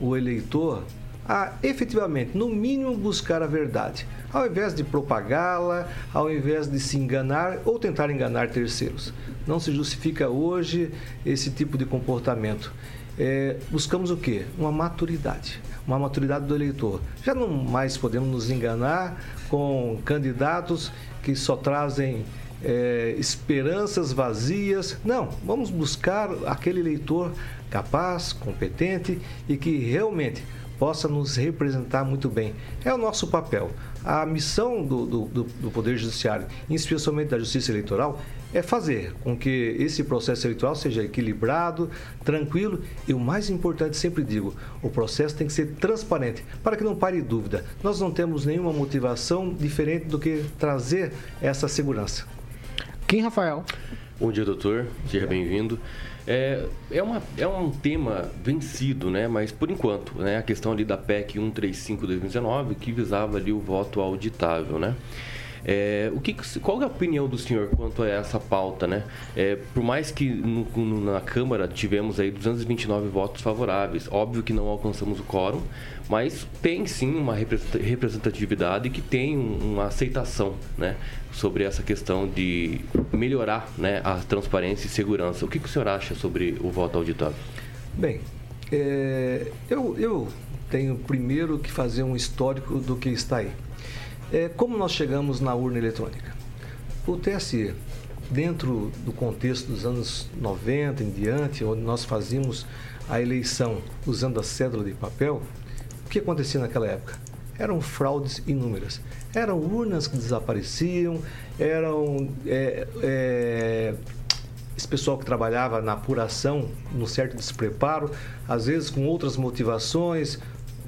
o eleitor a efetivamente, no mínimo, buscar a verdade, ao invés de propagá-la, ao invés de se enganar ou tentar enganar terceiros. Não se justifica hoje esse tipo de comportamento. É, buscamos o quê? Uma maturidade, uma maturidade do eleitor. Já não mais podemos nos enganar com candidatos que só trazem é, esperanças vazias. Não, vamos buscar aquele eleitor capaz, competente e que realmente possa nos representar muito bem. É o nosso papel. A missão do, do, do Poder Judiciário, especialmente da Justiça Eleitoral, é fazer com que esse processo eleitoral seja equilibrado, tranquilo e o mais importante, sempre digo, o processo tem que ser transparente, para que não pare dúvida. Nós não temos nenhuma motivação diferente do que trazer essa segurança.
Quem, Rafael?
Bom dia, doutor. Seja bem-vindo. É, é, uma, é um tema vencido, né? Mas por enquanto, né? A questão ali da PEC 135-2019, que visava ali o voto auditável, né? É, o que, qual é a opinião do senhor quanto a essa pauta, né? É, por mais que no, no, na Câmara tivemos aí 229 votos favoráveis, óbvio que não alcançamos o quórum, mas tem sim uma representatividade que tem uma aceitação, né? Sobre essa questão de melhorar né, a transparência e segurança. O que, que o senhor acha sobre o voto auditável?
Bem, é, eu, eu tenho primeiro que fazer um histórico do que está aí. É, como nós chegamos na urna eletrônica? O TSE, dentro do contexto dos anos 90 em diante, onde nós fazíamos a eleição usando a cédula de papel, o que acontecia naquela época? Eram fraudes inúmeras. Eram urnas que desapareciam, eram é, é, esse pessoal que trabalhava na apuração, num certo despreparo, às vezes com outras motivações,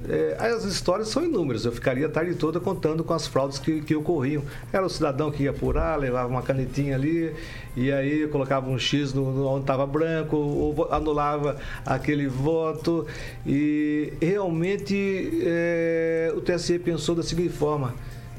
é, as histórias são inúmeras. Eu ficaria a tarde toda contando com as fraudes que, que ocorriam. Era o cidadão que ia apurar, levava uma canetinha ali, e aí colocava um X no, no onde estava branco, ou anulava aquele voto. E realmente é, o TSE pensou da seguinte forma: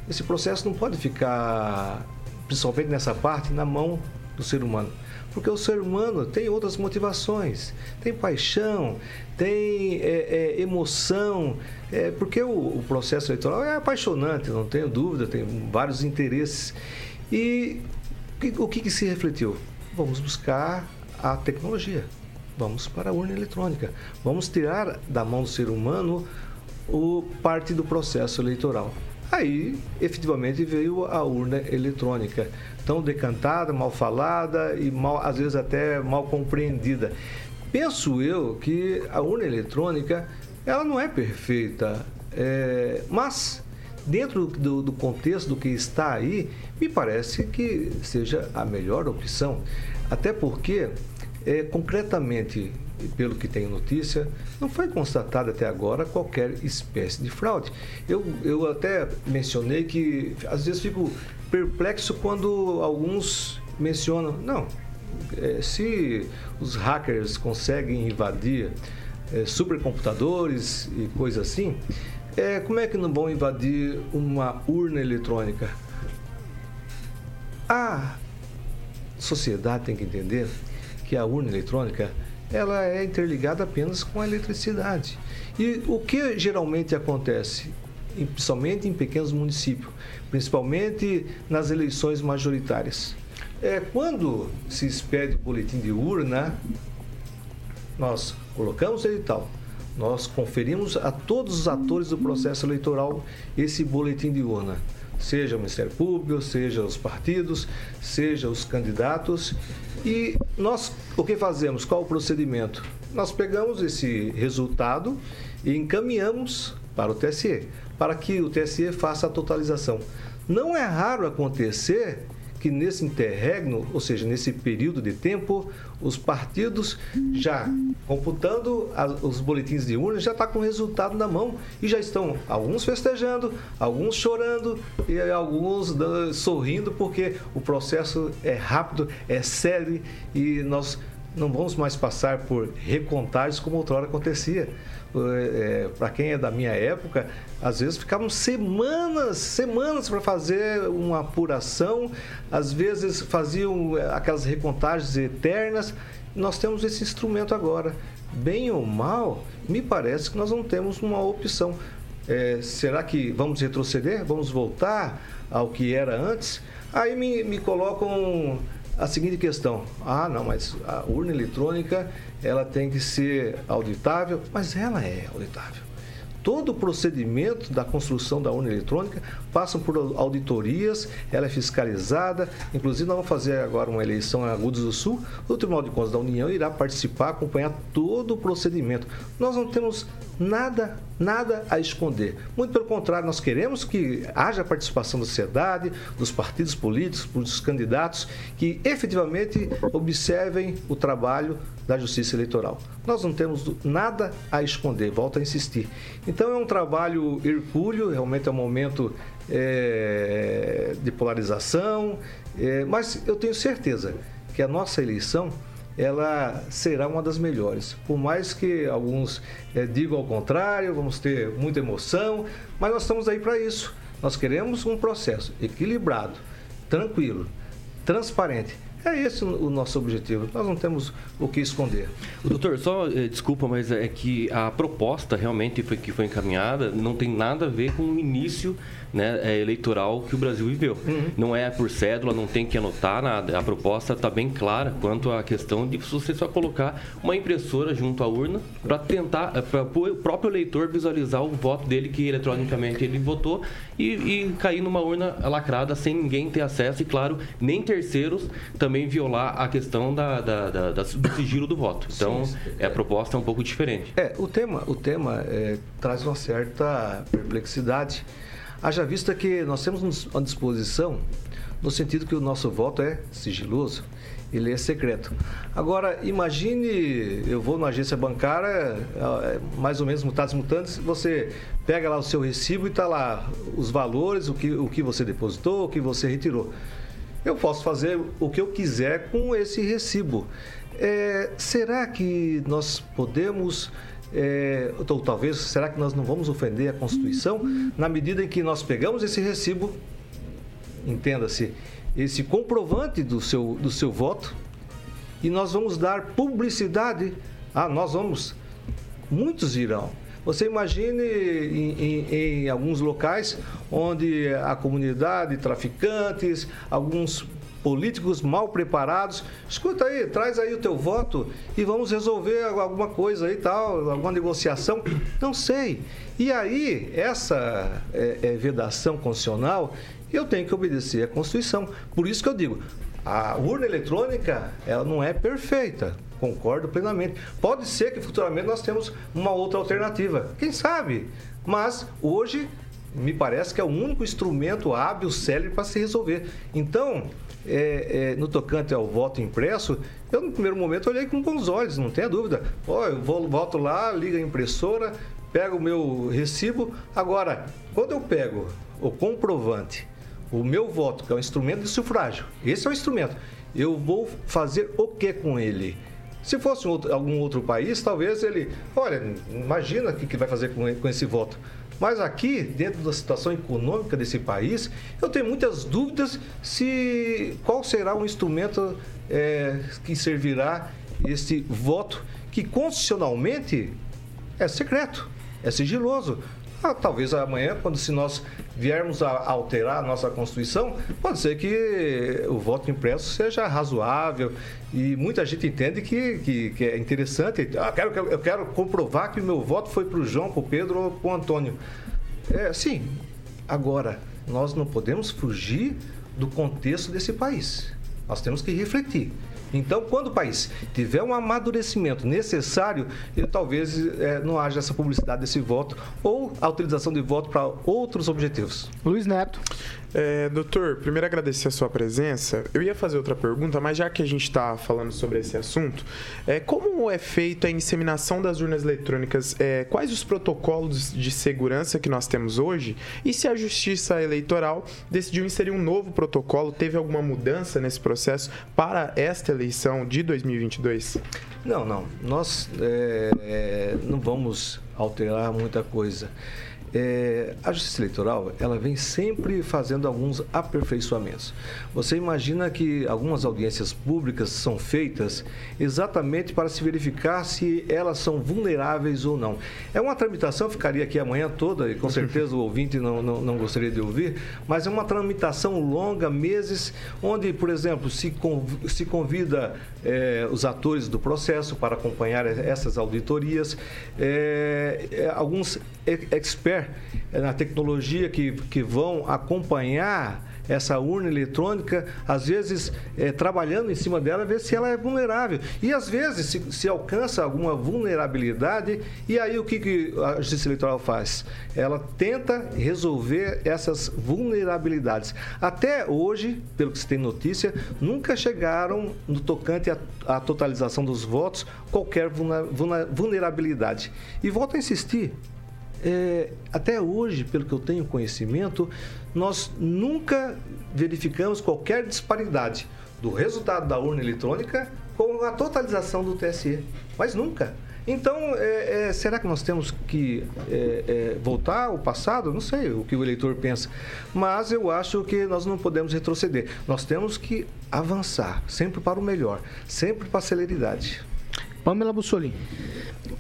esse processo não pode ficar, principalmente nessa parte, na mão do ser humano. Porque o ser humano tem outras motivações, tem paixão, tem é, é, emoção, é, porque o, o, processo eleitoral é apaixonante, não tenho dúvida, tem vários interesses. E o que, que se refletiu? Vamos buscar a tecnologia, vamos para a urna eletrônica, vamos tirar da mão do ser humano o parte do processo eleitoral. Aí, efetivamente, veio a urna eletrônica, tão decantada, mal falada e mal, às vezes até mal compreendida. Penso eu que a urna eletrônica ela não é perfeita, é, mas dentro do, do, contexto do que está aí, me parece que seja a melhor opção. Até porque, é, concretamente, pelo que tenho notícia, não foi constatada até agora qualquer espécie de fraude. Eu, eu até mencionei que às vezes fico perplexo quando alguns mencionam, não, é, se os hackers conseguem invadir é, supercomputadores e coisas assim, é, como é que não vão invadir uma urna eletrônica? A sociedade tem que entender que a urna eletrônica ela é interligada apenas com a eletricidade. E o que geralmente acontece, principalmente em pequenos municípios, principalmente nas eleições majoritárias? É, quando se expede o boletim de urna, nós colocamos o edital, nós conferimos a todos os atores do processo eleitoral esse boletim de urna. Seja o Ministério Público, seja os partidos, seja os candidatos. E nós, o que fazemos? Qual o procedimento? Nós pegamos esse resultado e encaminhamos para o TSE, para que o TSE faça a totalização. Não é raro acontecer que nesse interregno, ou seja, nesse período de tempo, os partidos já computando os boletins de urna já está com o resultado na mão e já estão alguns festejando, alguns chorando e alguns sorrindo porque o processo é rápido, é sério e nós não vamos mais passar por recontagens como outrora acontecia. É, para quem é da minha época, às vezes ficavam semanas, semanas para fazer uma apuração, às vezes faziam é, aquelas recontagens eternas. Nós temos esse instrumento agora. Bem ou mal, me parece que nós não temos uma opção. É, será que vamos retroceder? Vamos voltar ao que era antes? Aí me, me colocam a seguinte questão: ah, não, mas a urna eletrônica ela tem que ser auditável, mas ela é auditável. Todo o procedimento da construção da urna eletrônica passa por auditorias, ela é fiscalizada. Inclusive, nós vamos fazer agora uma eleição em Agudos do Sul. O Tribunal de Contas da União irá participar, acompanhar todo o procedimento. Nós não temos nada, nada a esconder. Muito pelo contrário, nós queremos que haja participação da sociedade, dos partidos políticos, dos candidatos, que efetivamente observem o trabalho da Justiça Eleitoral. Nós não temos nada a esconder, volto a insistir. Então é um trabalho hercúleo, realmente é um momento é, de polarização, é, mas eu tenho certeza que a nossa eleição ela será uma das melhores. Por mais que alguns é, digam ao contrário, vamos ter muita emoção, mas nós estamos aí para isso. Nós queremos um processo equilibrado, tranquilo, transparente é esse o nosso objetivo. Nós não temos o que esconder.
Doutor, só eh, desculpa, mas é que a proposta realmente foi, que foi encaminhada não tem nada a ver com o início né, é, eleitoral que o Brasil viveu. Uhum. Não é por cédula, não tem que anotar nada. A proposta está bem clara quanto à questão de você só colocar uma impressora junto à urna para tentar, eh, para o próprio eleitor visualizar o voto dele que eletronicamente ele votou e, e cair numa urna lacrada sem ninguém ter acesso e, claro, nem terceiros também violar a questão da, da, da, da do sigilo do voto. Então, sim, sim. É, a proposta é um pouco diferente.
É, o tema, o tema é, traz uma certa perplexidade Haja vista que nós temos uma disposição no sentido que o nosso voto é sigiloso, ele é secreto. Agora, imagine, eu vou numa agência bancária, é, mais ou menos mutados mutantes, você pega lá o seu recibo e está lá os valores, o que, o que você depositou, o que você retirou. Eu posso fazer o que eu quiser com esse recibo. É, será que nós podemos é, ou talvez, será que nós não vamos ofender a Constituição na medida em que nós pegamos esse recibo, entenda-se, esse comprovante do seu, do seu voto e nós vamos dar publicidade. Ah, nós vamos. Muitos irão. Você imagine em, em, em, alguns locais onde a comunidade, traficantes, alguns políticos mal preparados. Escuta aí, traz aí o teu voto e vamos resolver alguma coisa aí tal, alguma negociação. Não sei. E aí, essa é, é vedação constitucional, eu tenho que obedecer à Constituição. Por isso que eu digo, a urna eletrônica, ela não é perfeita. Concordo plenamente. Pode ser que futuramente nós temos uma outra alternativa. Quem sabe? Mas hoje me parece que é o único instrumento hábil, célebre para se resolver. Então, é, é, no tocante ao voto impresso, eu no primeiro momento olhei com bons olhos, não tenha dúvida. Ó, eu vou, volto lá, liga a impressora, pego o meu recibo. Agora, quando eu pego o comprovante, o meu voto, que é um instrumento de sufrágio, esse é o instrumento, eu vou fazer o que com ele? Se fosse outro, algum outro país, talvez ele. Olha, imagina o que, que vai fazer com, com esse voto. Mas aqui, dentro da situação econômica desse país, eu tenho muitas dúvidas se qual será o instrumento é, que servirá esse voto que constitucionalmente é secreto, é sigiloso. Ah, talvez amanhã, quando se nós viermos a alterar a nossa Constituição, pode ser que o voto impresso seja razoável e muita gente entende que, que, que é interessante. Ah, quero, eu quero comprovar que o meu voto foi para o João, para o Pedro ou para o Antônio. É, sim, agora, nós não podemos fugir do contexto desse país. Nós temos que refletir. Então, quando o país tiver um amadurecimento necessário, ele, talvez é, não haja essa publicidade desse voto ou a utilização de voto para outros objetivos.
Luiz Neto.
É, doutor, primeiro agradecer a sua presença. Eu ia fazer outra pergunta, mas já que a gente está falando sobre esse assunto, é, como é feita a inseminação das urnas eletrônicas? É, quais os protocolos de segurança que nós temos hoje? E se a Justiça Eleitoral decidiu inserir um novo protocolo, teve alguma mudança nesse processo para esta eleição de 2022?
Não, não. Nós é, é, não vamos alterar muita coisa. É, a Justiça Eleitoral ela vem sempre fazendo alguns aperfeiçoamentos. Você imagina que algumas audiências públicas são feitas exatamente para se verificar se elas são vulneráveis ou não. É uma tramitação, ficaria aqui amanhã toda e com [laughs] certeza o ouvinte não, não, não gostaria de ouvir, mas é uma tramitação longa, meses, onde, por exemplo, se, se convida é, os atores do processo para acompanhar essas auditorias, é, é alguns experts na tecnologia que, que vão acompanhar essa urna eletrônica, às vezes é, trabalhando em cima dela, ver se ela é vulnerável. E às vezes se, se alcança alguma vulnerabilidade, e aí o que, que a Justiça Eleitoral faz? Ela tenta resolver essas vulnerabilidades. Até hoje, pelo que se tem notícia, nunca chegaram no tocante à, à totalização dos votos qualquer vulnerabilidade. E volto a insistir, é, até hoje, pelo que eu tenho conhecimento, nós nunca verificamos qualquer disparidade do resultado da urna eletrônica com a totalização do TSE. Mas nunca. Então, é, é, será que nós temos que é, é, voltar ao passado? Não sei o que o eleitor pensa. Mas eu acho que nós não podemos retroceder. Nós temos que avançar, sempre para o melhor, sempre para a celeridade.
Pamela Bussolini.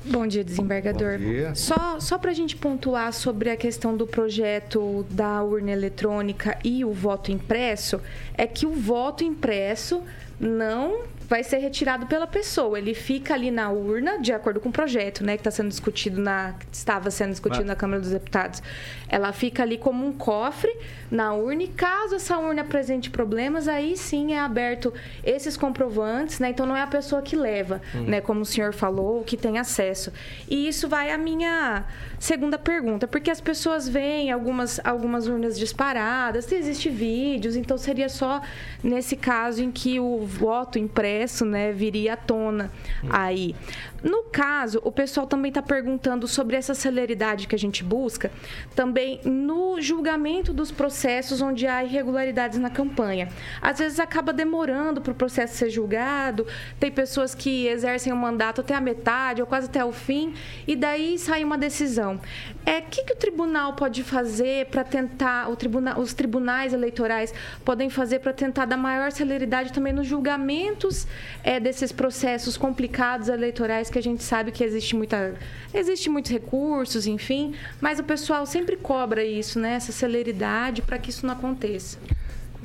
Bom dia, desembargador. Bom dia. Só, só para a gente pontuar sobre a questão do projeto da urna eletrônica e o voto impresso, é que o voto impresso não vai ser retirado pela pessoa. Ele fica ali na urna, de acordo com o projeto, né, que está sendo discutido na, estava sendo discutido na Câmara dos Deputados. Ela fica ali como um cofre na urna e caso essa urna apresente problemas, aí sim é aberto esses comprovantes, né? Então não é a pessoa que leva, hum. né, como o senhor falou, que tem acesso. E isso vai à minha segunda pergunta, porque as pessoas veem algumas algumas urnas disparadas, existe vídeos, então seria só nesse caso em que o voto impresso, né, viria à tona hum. aí. No caso, o pessoal também está perguntando sobre essa celeridade que a gente busca, também no julgamento dos processos onde há irregularidades na campanha. Às vezes acaba demorando para o processo ser julgado, tem pessoas que exercem o mandato até a metade ou quase até o fim, e daí sai uma decisão. É o que, que o tribunal pode fazer para tentar, o tribunal, os tribunais eleitorais podem fazer para tentar dar maior celeridade também nos julgamentos é, desses processos complicados eleitorais que a gente sabe que existe muita existe muitos recursos, enfim, mas o pessoal sempre cobra isso, né, essa celeridade para que isso não aconteça.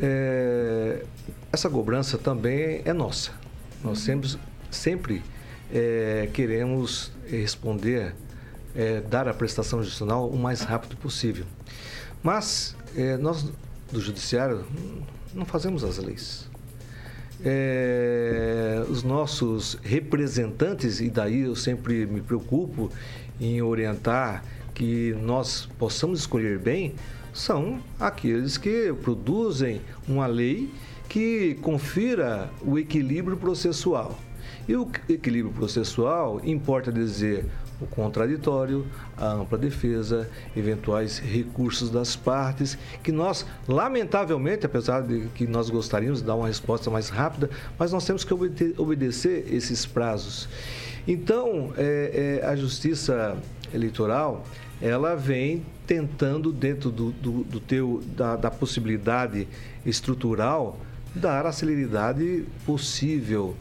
É, essa cobrança também é nossa. Nós uhum. sempre, sempre é, queremos responder, é, dar a prestação judicial o mais rápido possível. Mas é, nós do judiciário não fazemos as leis é, os nossos representantes, e daí eu sempre me preocupo em orientar que nós possamos escolher bem, são aqueles que produzem uma lei que confira o equilíbrio processual. E o equilíbrio processual importa dizer o contraditório, a ampla defesa, eventuais recursos das partes, que nós, lamentavelmente, apesar de que nós gostaríamos de dar uma resposta mais rápida, mas nós temos que obedecer esses prazos. Então, é, é, a Justiça Eleitoral, ela vem tentando, dentro do, do, do teu, da, da possibilidade estrutural, dar a celeridade possível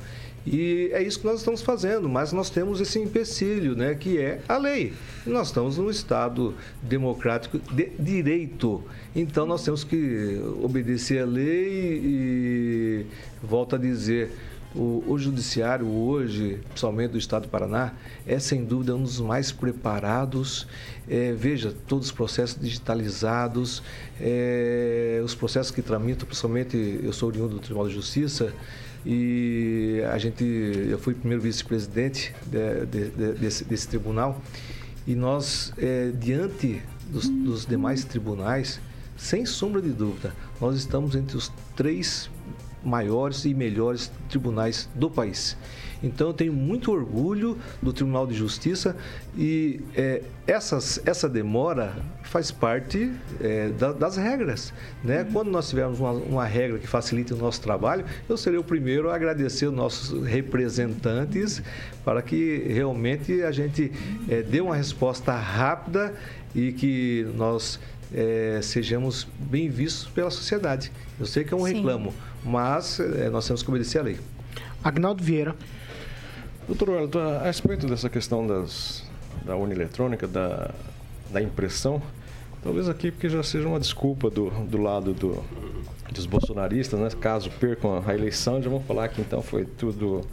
E é isso que nós estamos fazendo, mas nós temos esse empecilho, né, que é a lei. Nós estamos num Estado democrático de direito. Então nós temos que obedecer a lei e volto a dizer, o, o, judiciário hoje, principalmente do Estado do Paraná, é sem dúvida um dos mais preparados. É, veja, todos os processos digitalizados, é, os processos que tramitam, principalmente eu sou oriundo do Tribunal de Justiça e a gente, eu fui primeiro vice-presidente de, de, de, desse, desse, tribunal e nós, é, diante dos, dos demais tribunais, sem sombra de dúvida, nós estamos entre os três maiores e melhores tribunais do país. Então eu tenho muito orgulho do Tribunal de Justiça e é, essas, essa demora faz parte é, da, das regras. Né? Uhum. Quando nós tivermos uma, uma, regra que facilite o nosso trabalho, eu serei o primeiro a agradecer os nossos representantes para que realmente a gente é, dê uma resposta rápida e que nós é, sejamos bem vistos pela sociedade. Eu sei que é um Sim. reclamo, mas é, nós temos que obedecer à lei.
Agnaldo Vieira.
Doutor Wellington, a respeito dessa questão das, da urna eletrônica, da, da impressão, talvez aqui porque já seja uma desculpa do, do lado do, dos bolsonaristas, né? caso percam a eleição, já vão falar que então foi tudo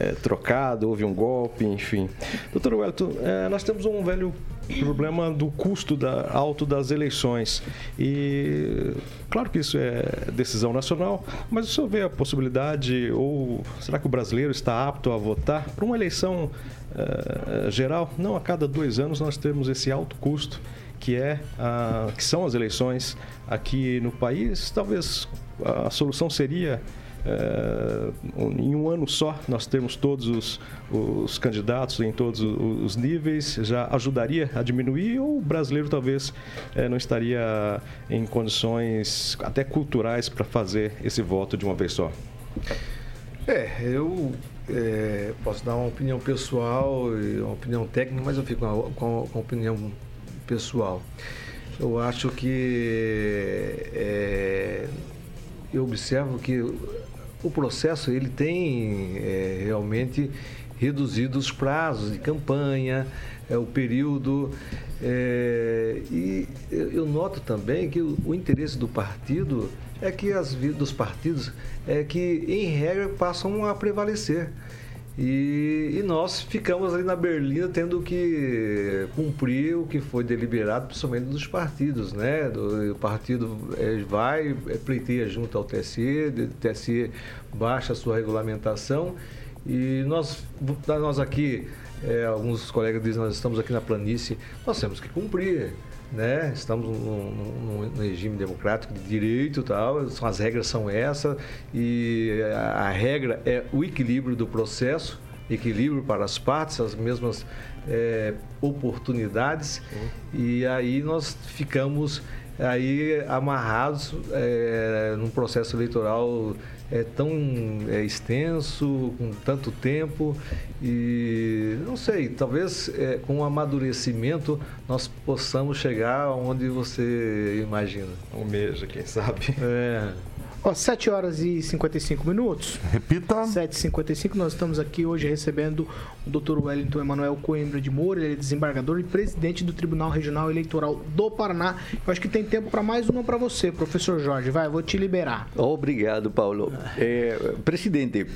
é, trocado, houve um golpe, enfim. Doutor Wellington, é, nós temos um velho problema do custo da, alto das eleições. E claro que isso é decisão nacional, mas o senhor vê a possibilidade, ou será que o brasileiro está apto a votar para uma eleição é, geral? Não, a cada dois anos nós temos esse alto custo que é a, que são as eleições aqui no país. Talvez a solução seria é, em um ano só nós temos todos os, os candidatos em todos os níveis, já ajudaria a diminuir ou o brasileiro talvez é, não estaria em condições até culturais para fazer esse voto de uma vez só?
É, eu é, posso dar uma opinião pessoal e uma opinião técnica, mas eu fico com, com, com a opinião pessoal. Eu acho que é, eu observo que o processo ele tem é, realmente reduzido os prazos de campanha, é, o período. É, e eu noto também que o, o, interesse do partido é que as dos partidos é que, em regra, passam a prevalecer. E, e, nós ficamos ali na Berlina tendo que cumprir o que foi deliberado, principalmente dos partidos, né? Do, o partido é, vai, é, pleiteia junto ao TSE, o TSE baixa a sua regulamentação e nós, nós aqui, é, alguns colegas dizem, nós estamos aqui na planície, nós temos que cumprir. Né? Estamos num, num, num, regime democrático de direito tal, as regras são essas e a, a, regra é o equilíbrio do processo, equilíbrio para as partes, as mesmas é, oportunidades e aí nós ficamos aí amarrados é, num processo eleitoral é tão é, extenso, com tanto tempo e não sei, talvez é, com o amadurecimento nós possamos chegar onde você imagina.
Um mês, quem sabe.
É. Ó, 7 horas e 55 minutos.
Repita.
7h55, nós estamos aqui hoje recebendo o Dr. Wellington Emanuel Coimbra de Moura, ele é desembargador e presidente do Tribunal Regional Eleitoral do Paraná. Eu acho que tem tempo para mais uma para você, professor Jorge. Vai, eu vou te liberar.
Obrigado, Paulo. É, presidente,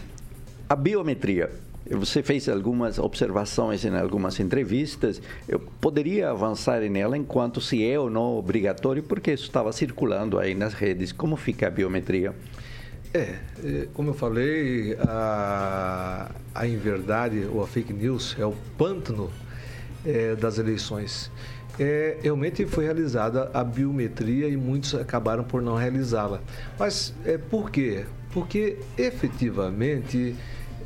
a biometria você fez algumas observações em algumas entrevistas. Eu poderia avançar nela enquanto se é ou não obrigatório, porque isso estava circulando aí nas redes. Como fica a biometria?
É, é como eu falei, a, a inverdade ou a fake news é o pântano é, das eleições. É, realmente foi realizada a biometria e muitos acabaram por não realizá-la. Mas é, por quê? Porque efetivamente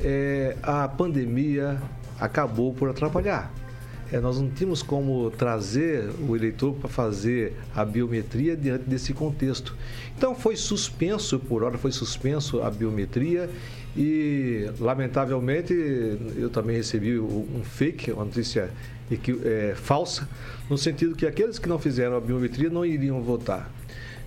é, a pandemia acabou por atrapalhar. É, nós não tínhamos como trazer o eleitor para fazer a biometria diante desse contexto. Então foi suspenso, por hora foi suspenso a biometria e, lamentavelmente, eu também recebi um fake, uma notícia é, falsa, no sentido que aqueles que não fizeram a biometria não iriam votar.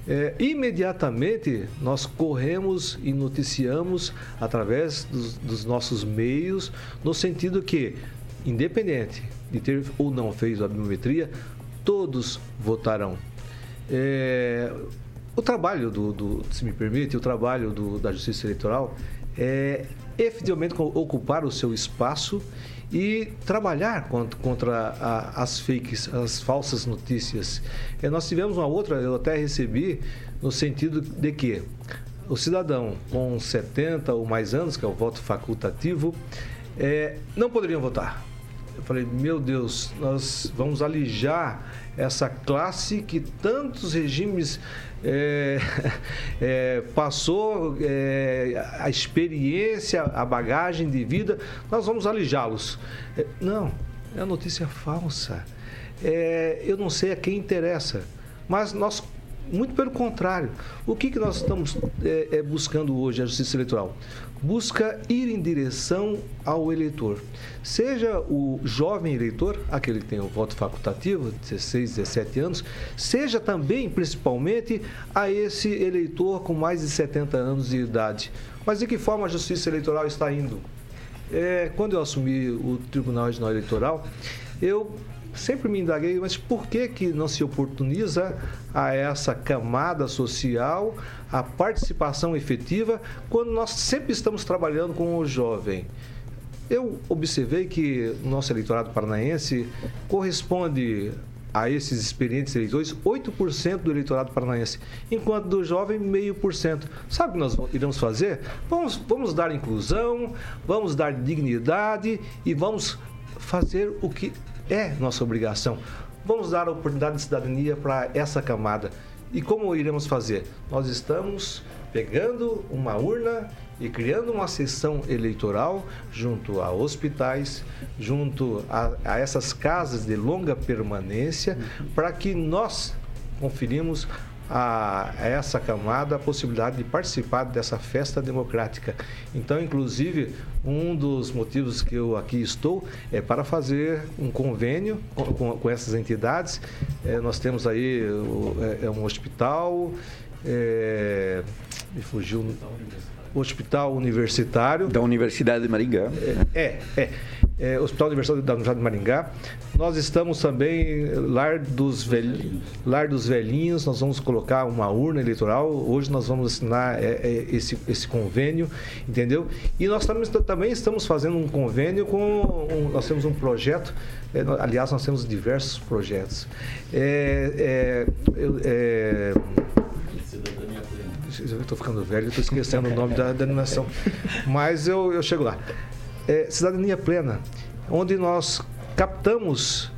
É, imediatamente nós corremos e noticiamos através dos, dos, nossos meios, no sentido que, independente de ter ou não feito a biometria, todos votarão. É, o trabalho do, do, se me permite, o trabalho do, da Justiça Eleitoral é efetivamente ocupar o seu espaço e trabalhar contra, contra a, as fakes, as falsas notícias. É, nós tivemos uma outra, eu até recebi, no sentido de que o cidadão com 70 ou mais anos, que é o voto facultativo, é, não poderiam votar. Eu falei, meu Deus, nós vamos alijar essa classe que tantos regimes é, é, [laughs] passou é, a experiência, a bagagem de vida, nós vamos alijá-los. Não, é notícia falsa. Eu não sei a quem interessa, mas nós muito pelo contrário. O que, que nós estamos é, buscando hoje, a Justiça Eleitoral? Busca ir em direção ao eleitor. Seja o jovem eleitor, aquele que tem o voto facultativo, 16, 17 anos, seja também, principalmente, a esse eleitor com mais de 70 anos de idade. Mas de que forma a Justiça Eleitoral está indo? É, quando eu assumi o Tribunal Regional Eleitoral, eu sempre me indaguei, mas por que, que não se oportuniza a essa camada social a participação efetiva quando nós sempre estamos trabalhando com o jovem? Eu observei que nosso eleitorado paranaense corresponde a esses experientes eleitores 8% do eleitorado paranaense, enquanto do jovem, meio por cento. Sabe o que nós iremos fazer? Vamos, vamos dar inclusão, vamos dar dignidade e vamos fazer o que é nossa obrigação. Vamos dar a oportunidade de cidadania para essa camada. E como iremos fazer? Nós estamos pegando uma urna e criando uma sessão eleitoral junto a hospitais, junto a, a essas casas de longa permanência, para que nós conferimos a, a essa camada a possibilidade de participar dessa festa democrática. Então, inclusive, um dos motivos que eu aqui estou é para fazer um convênio com, com, com essas entidades. É, nós temos aí o, é, é um hospital, é, me fugiu hospital universitário
da Universidade de Maringá.
É, é é, Hospital Universitário da Universidade de Maringá. Nós estamos também lar dos, velhinhos, lar dos velhinhos, nós vamos colocar uma urna eleitoral. Hoje nós vamos assinar é, é, esse, esse convênio, entendeu? E nós também, também estamos fazendo um convênio com. Um, nós temos um projeto, é, aliás, nós temos diversos projetos. É, é, eu, eu estou ficando velho, estou esquecendo o nome da denominação. Mas eu, eu chego lá é, Cidadania Plena, onde nós captamos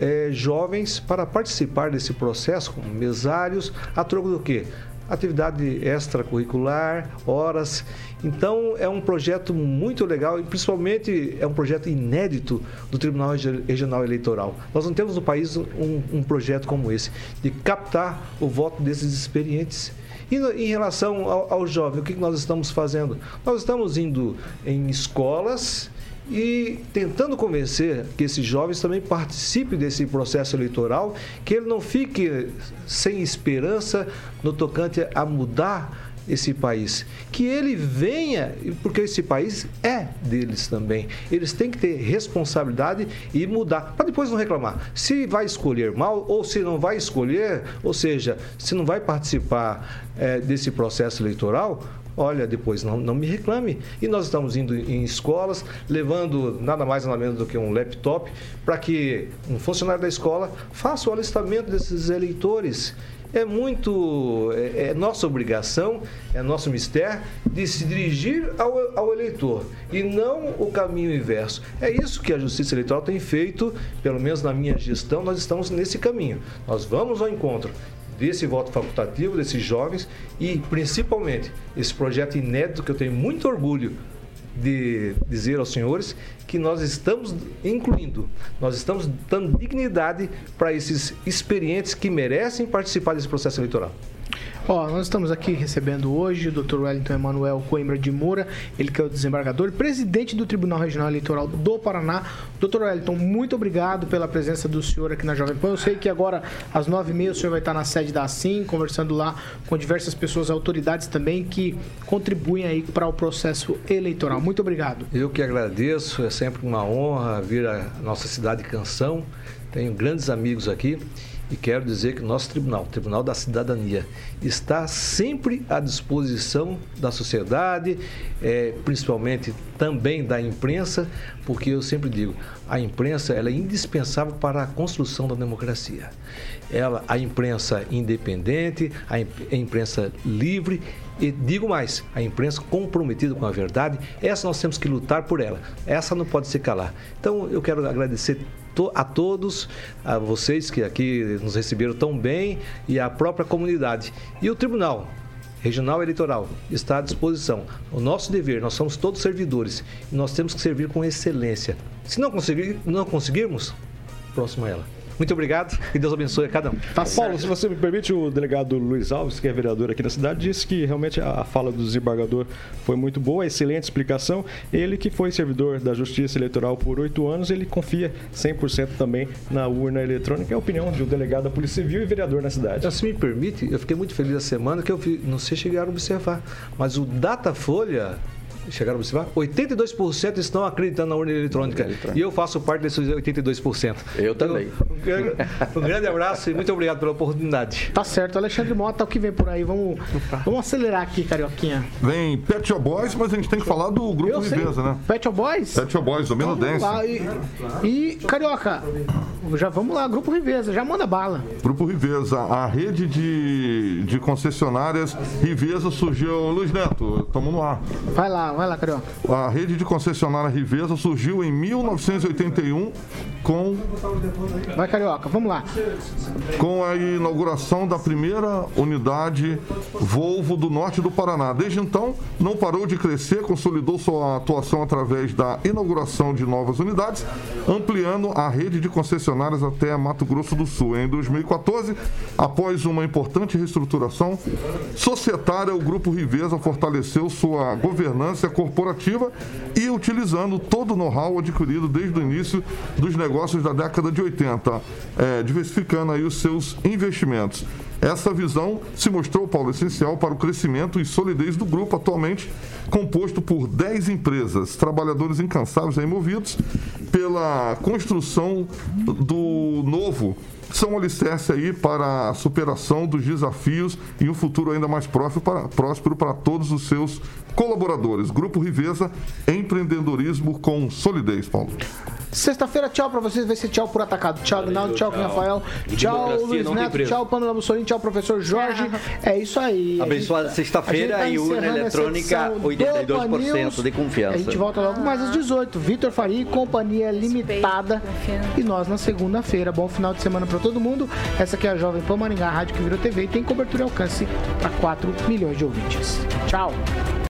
é, jovens para participar desse processo, como mesários, a troco do quê? Atividade extracurricular, horas. Então, é um projeto muito legal e, principalmente, é um projeto inédito do Tribunal Regional Eleitoral. Nós não temos no país um, um projeto como esse, de captar o voto desses experientes. E em relação ao, ao jovem, o que nós estamos fazendo? Nós estamos indo em escolas e tentando convencer que esses jovens também participem desse processo eleitoral, que ele não fique sem esperança no tocante a mudar esse país. Que ele venha, porque esse país é deles também. Eles têm que ter responsabilidade e mudar, para depois não reclamar. Se vai escolher mal ou se não vai escolher, ou seja, se não vai participar é, desse processo eleitoral, olha, depois não, não me reclame. E nós estamos indo em escolas, levando nada mais nada menos do que um laptop, para que um funcionário da escola faça o alistamento desses eleitores é muito. É, é, nossa obrigação, é nosso mistério de se dirigir ao, ao eleitor e não o caminho inverso. É isso que a Justiça Eleitoral tem feito, pelo menos na minha gestão, nós estamos nesse caminho. Nós vamos ao encontro desse voto facultativo, desses jovens e, principalmente, esse projeto inédito que eu tenho muito orgulho de dizer aos senhores que nós estamos incluindo, nós estamos dando dignidade para esses experientes que merecem participar desse processo eleitoral.
Ó, nós estamos aqui recebendo hoje o Dr. Wellington Emanuel Coimbra de Moura, ele que é o desembargador, presidente do Tribunal Regional Eleitoral do Paraná. Dr. Wellington, muito obrigado pela presença do senhor aqui na Jovem Pan. Eu sei que agora, às nove e meia, o senhor vai estar na sede da ASIM, conversando lá com diversas pessoas, autoridades também, que contribuem aí para o processo eleitoral. Muito obrigado.
Eu que agradeço, é sempre uma honra vir à nossa cidade de Canção. Tenho grandes amigos aqui e quero dizer que nosso tribunal, o Tribunal da Cidadania, está sempre à disposição da sociedade, é, principalmente também da imprensa, porque eu sempre digo, a imprensa ela é indispensável para a construção da democracia. Ela, a imprensa independente, a imprensa livre e digo mais, a imprensa comprometida com a verdade, essa nós temos que lutar por ela. Essa não pode se calar. Então eu quero agradecer a todos, a vocês que aqui nos receberam tão bem e a própria comunidade. E o Tribunal Regional Eleitoral está à disposição. O nosso dever, nós somos todos servidores e nós temos que servir com excelência. Se não, conseguir, não conseguirmos, próximo a ela. Muito obrigado e Deus abençoe a cada um.
Tá Paulo, se você me permite, o delegado Luiz Alves, que é vereador aqui da cidade, disse que realmente a fala do desembargador foi muito boa, excelente explicação. Ele que foi servidor da Justiça Eleitoral por oito anos, ele confia 100% também na urna eletrônica. É a opinião de um delegado da Polícia Civil e vereador na cidade.
Então, se me permite, eu fiquei muito feliz a semana que eu vi, não sei se chegaram a observar, mas o Datafolha chegaram a observar, 82% estão acreditando na urna eletrônica. E eu faço parte desses 82%.
Eu também.
Um, um grande abraço e muito obrigado pela oportunidade.
Tá certo. Alexandre Mota, o que vem por aí? Vamos, vamos acelerar aqui, Carioquinha.
Vem Pet Shop Boys, mas a gente tem que falar do Grupo Riveza, né?
Pet Shop Boys?
Pet Shop Boys, domínio Dance.
E, e, Carioca, já vamos lá, Grupo Riveza, já manda bala.
Grupo Riveza, a rede de, de concessionárias Riveza surgiu. Luiz Neto, estamos no ar.
Vai lá, vai lá, Carioca.
A rede de concessionária Riveza surgiu em 1981 com.
Vai, Carioca, vamos lá.
Com a inauguração da primeira unidade Volvo do norte do Paraná. Desde então, não parou de crescer, consolidou sua atuação através da inauguração de novas unidades, ampliando a rede de concessionárias até Mato Grosso do Sul. Em 2014, após uma importante reestruturação societária, o Grupo Riveza fortaleceu sua governança corporativa e utilizando todo o know-how adquirido desde o início dos negócios da década de 80, é, diversificando aí os seus investimentos. Essa visão se mostrou, Paulo, essencial para o crescimento e solidez do grupo, atualmente composto por 10 empresas, trabalhadores incansáveis e movidos pela construção do novo são um alicerce aí para a superação dos desafios e um futuro ainda mais próspero para, próspero para todos os seus colaboradores. Grupo Riveza, empreendedorismo com solidez, Paulo.
Sexta-feira, tchau pra vocês. Vai ser tchau por atacado. Tchau, Rinaldo. Tchau, tchau Rafael. Tchau, Luiz Neto. Tchau, Pamela Mussolini. Tchau, professor Jorge. É isso aí.
Abençoada sexta-feira tá e urna eletrônica, 82% de confiança.
A gente volta logo mais às 18. Vitor Faria, Companhia Limitada. E nós na segunda-feira. Bom final de semana pra todo mundo. Essa aqui é a Jovem Pan Maringá, Rádio que virou TV e tem cobertura e alcance para 4 milhões de ouvintes. Tchau.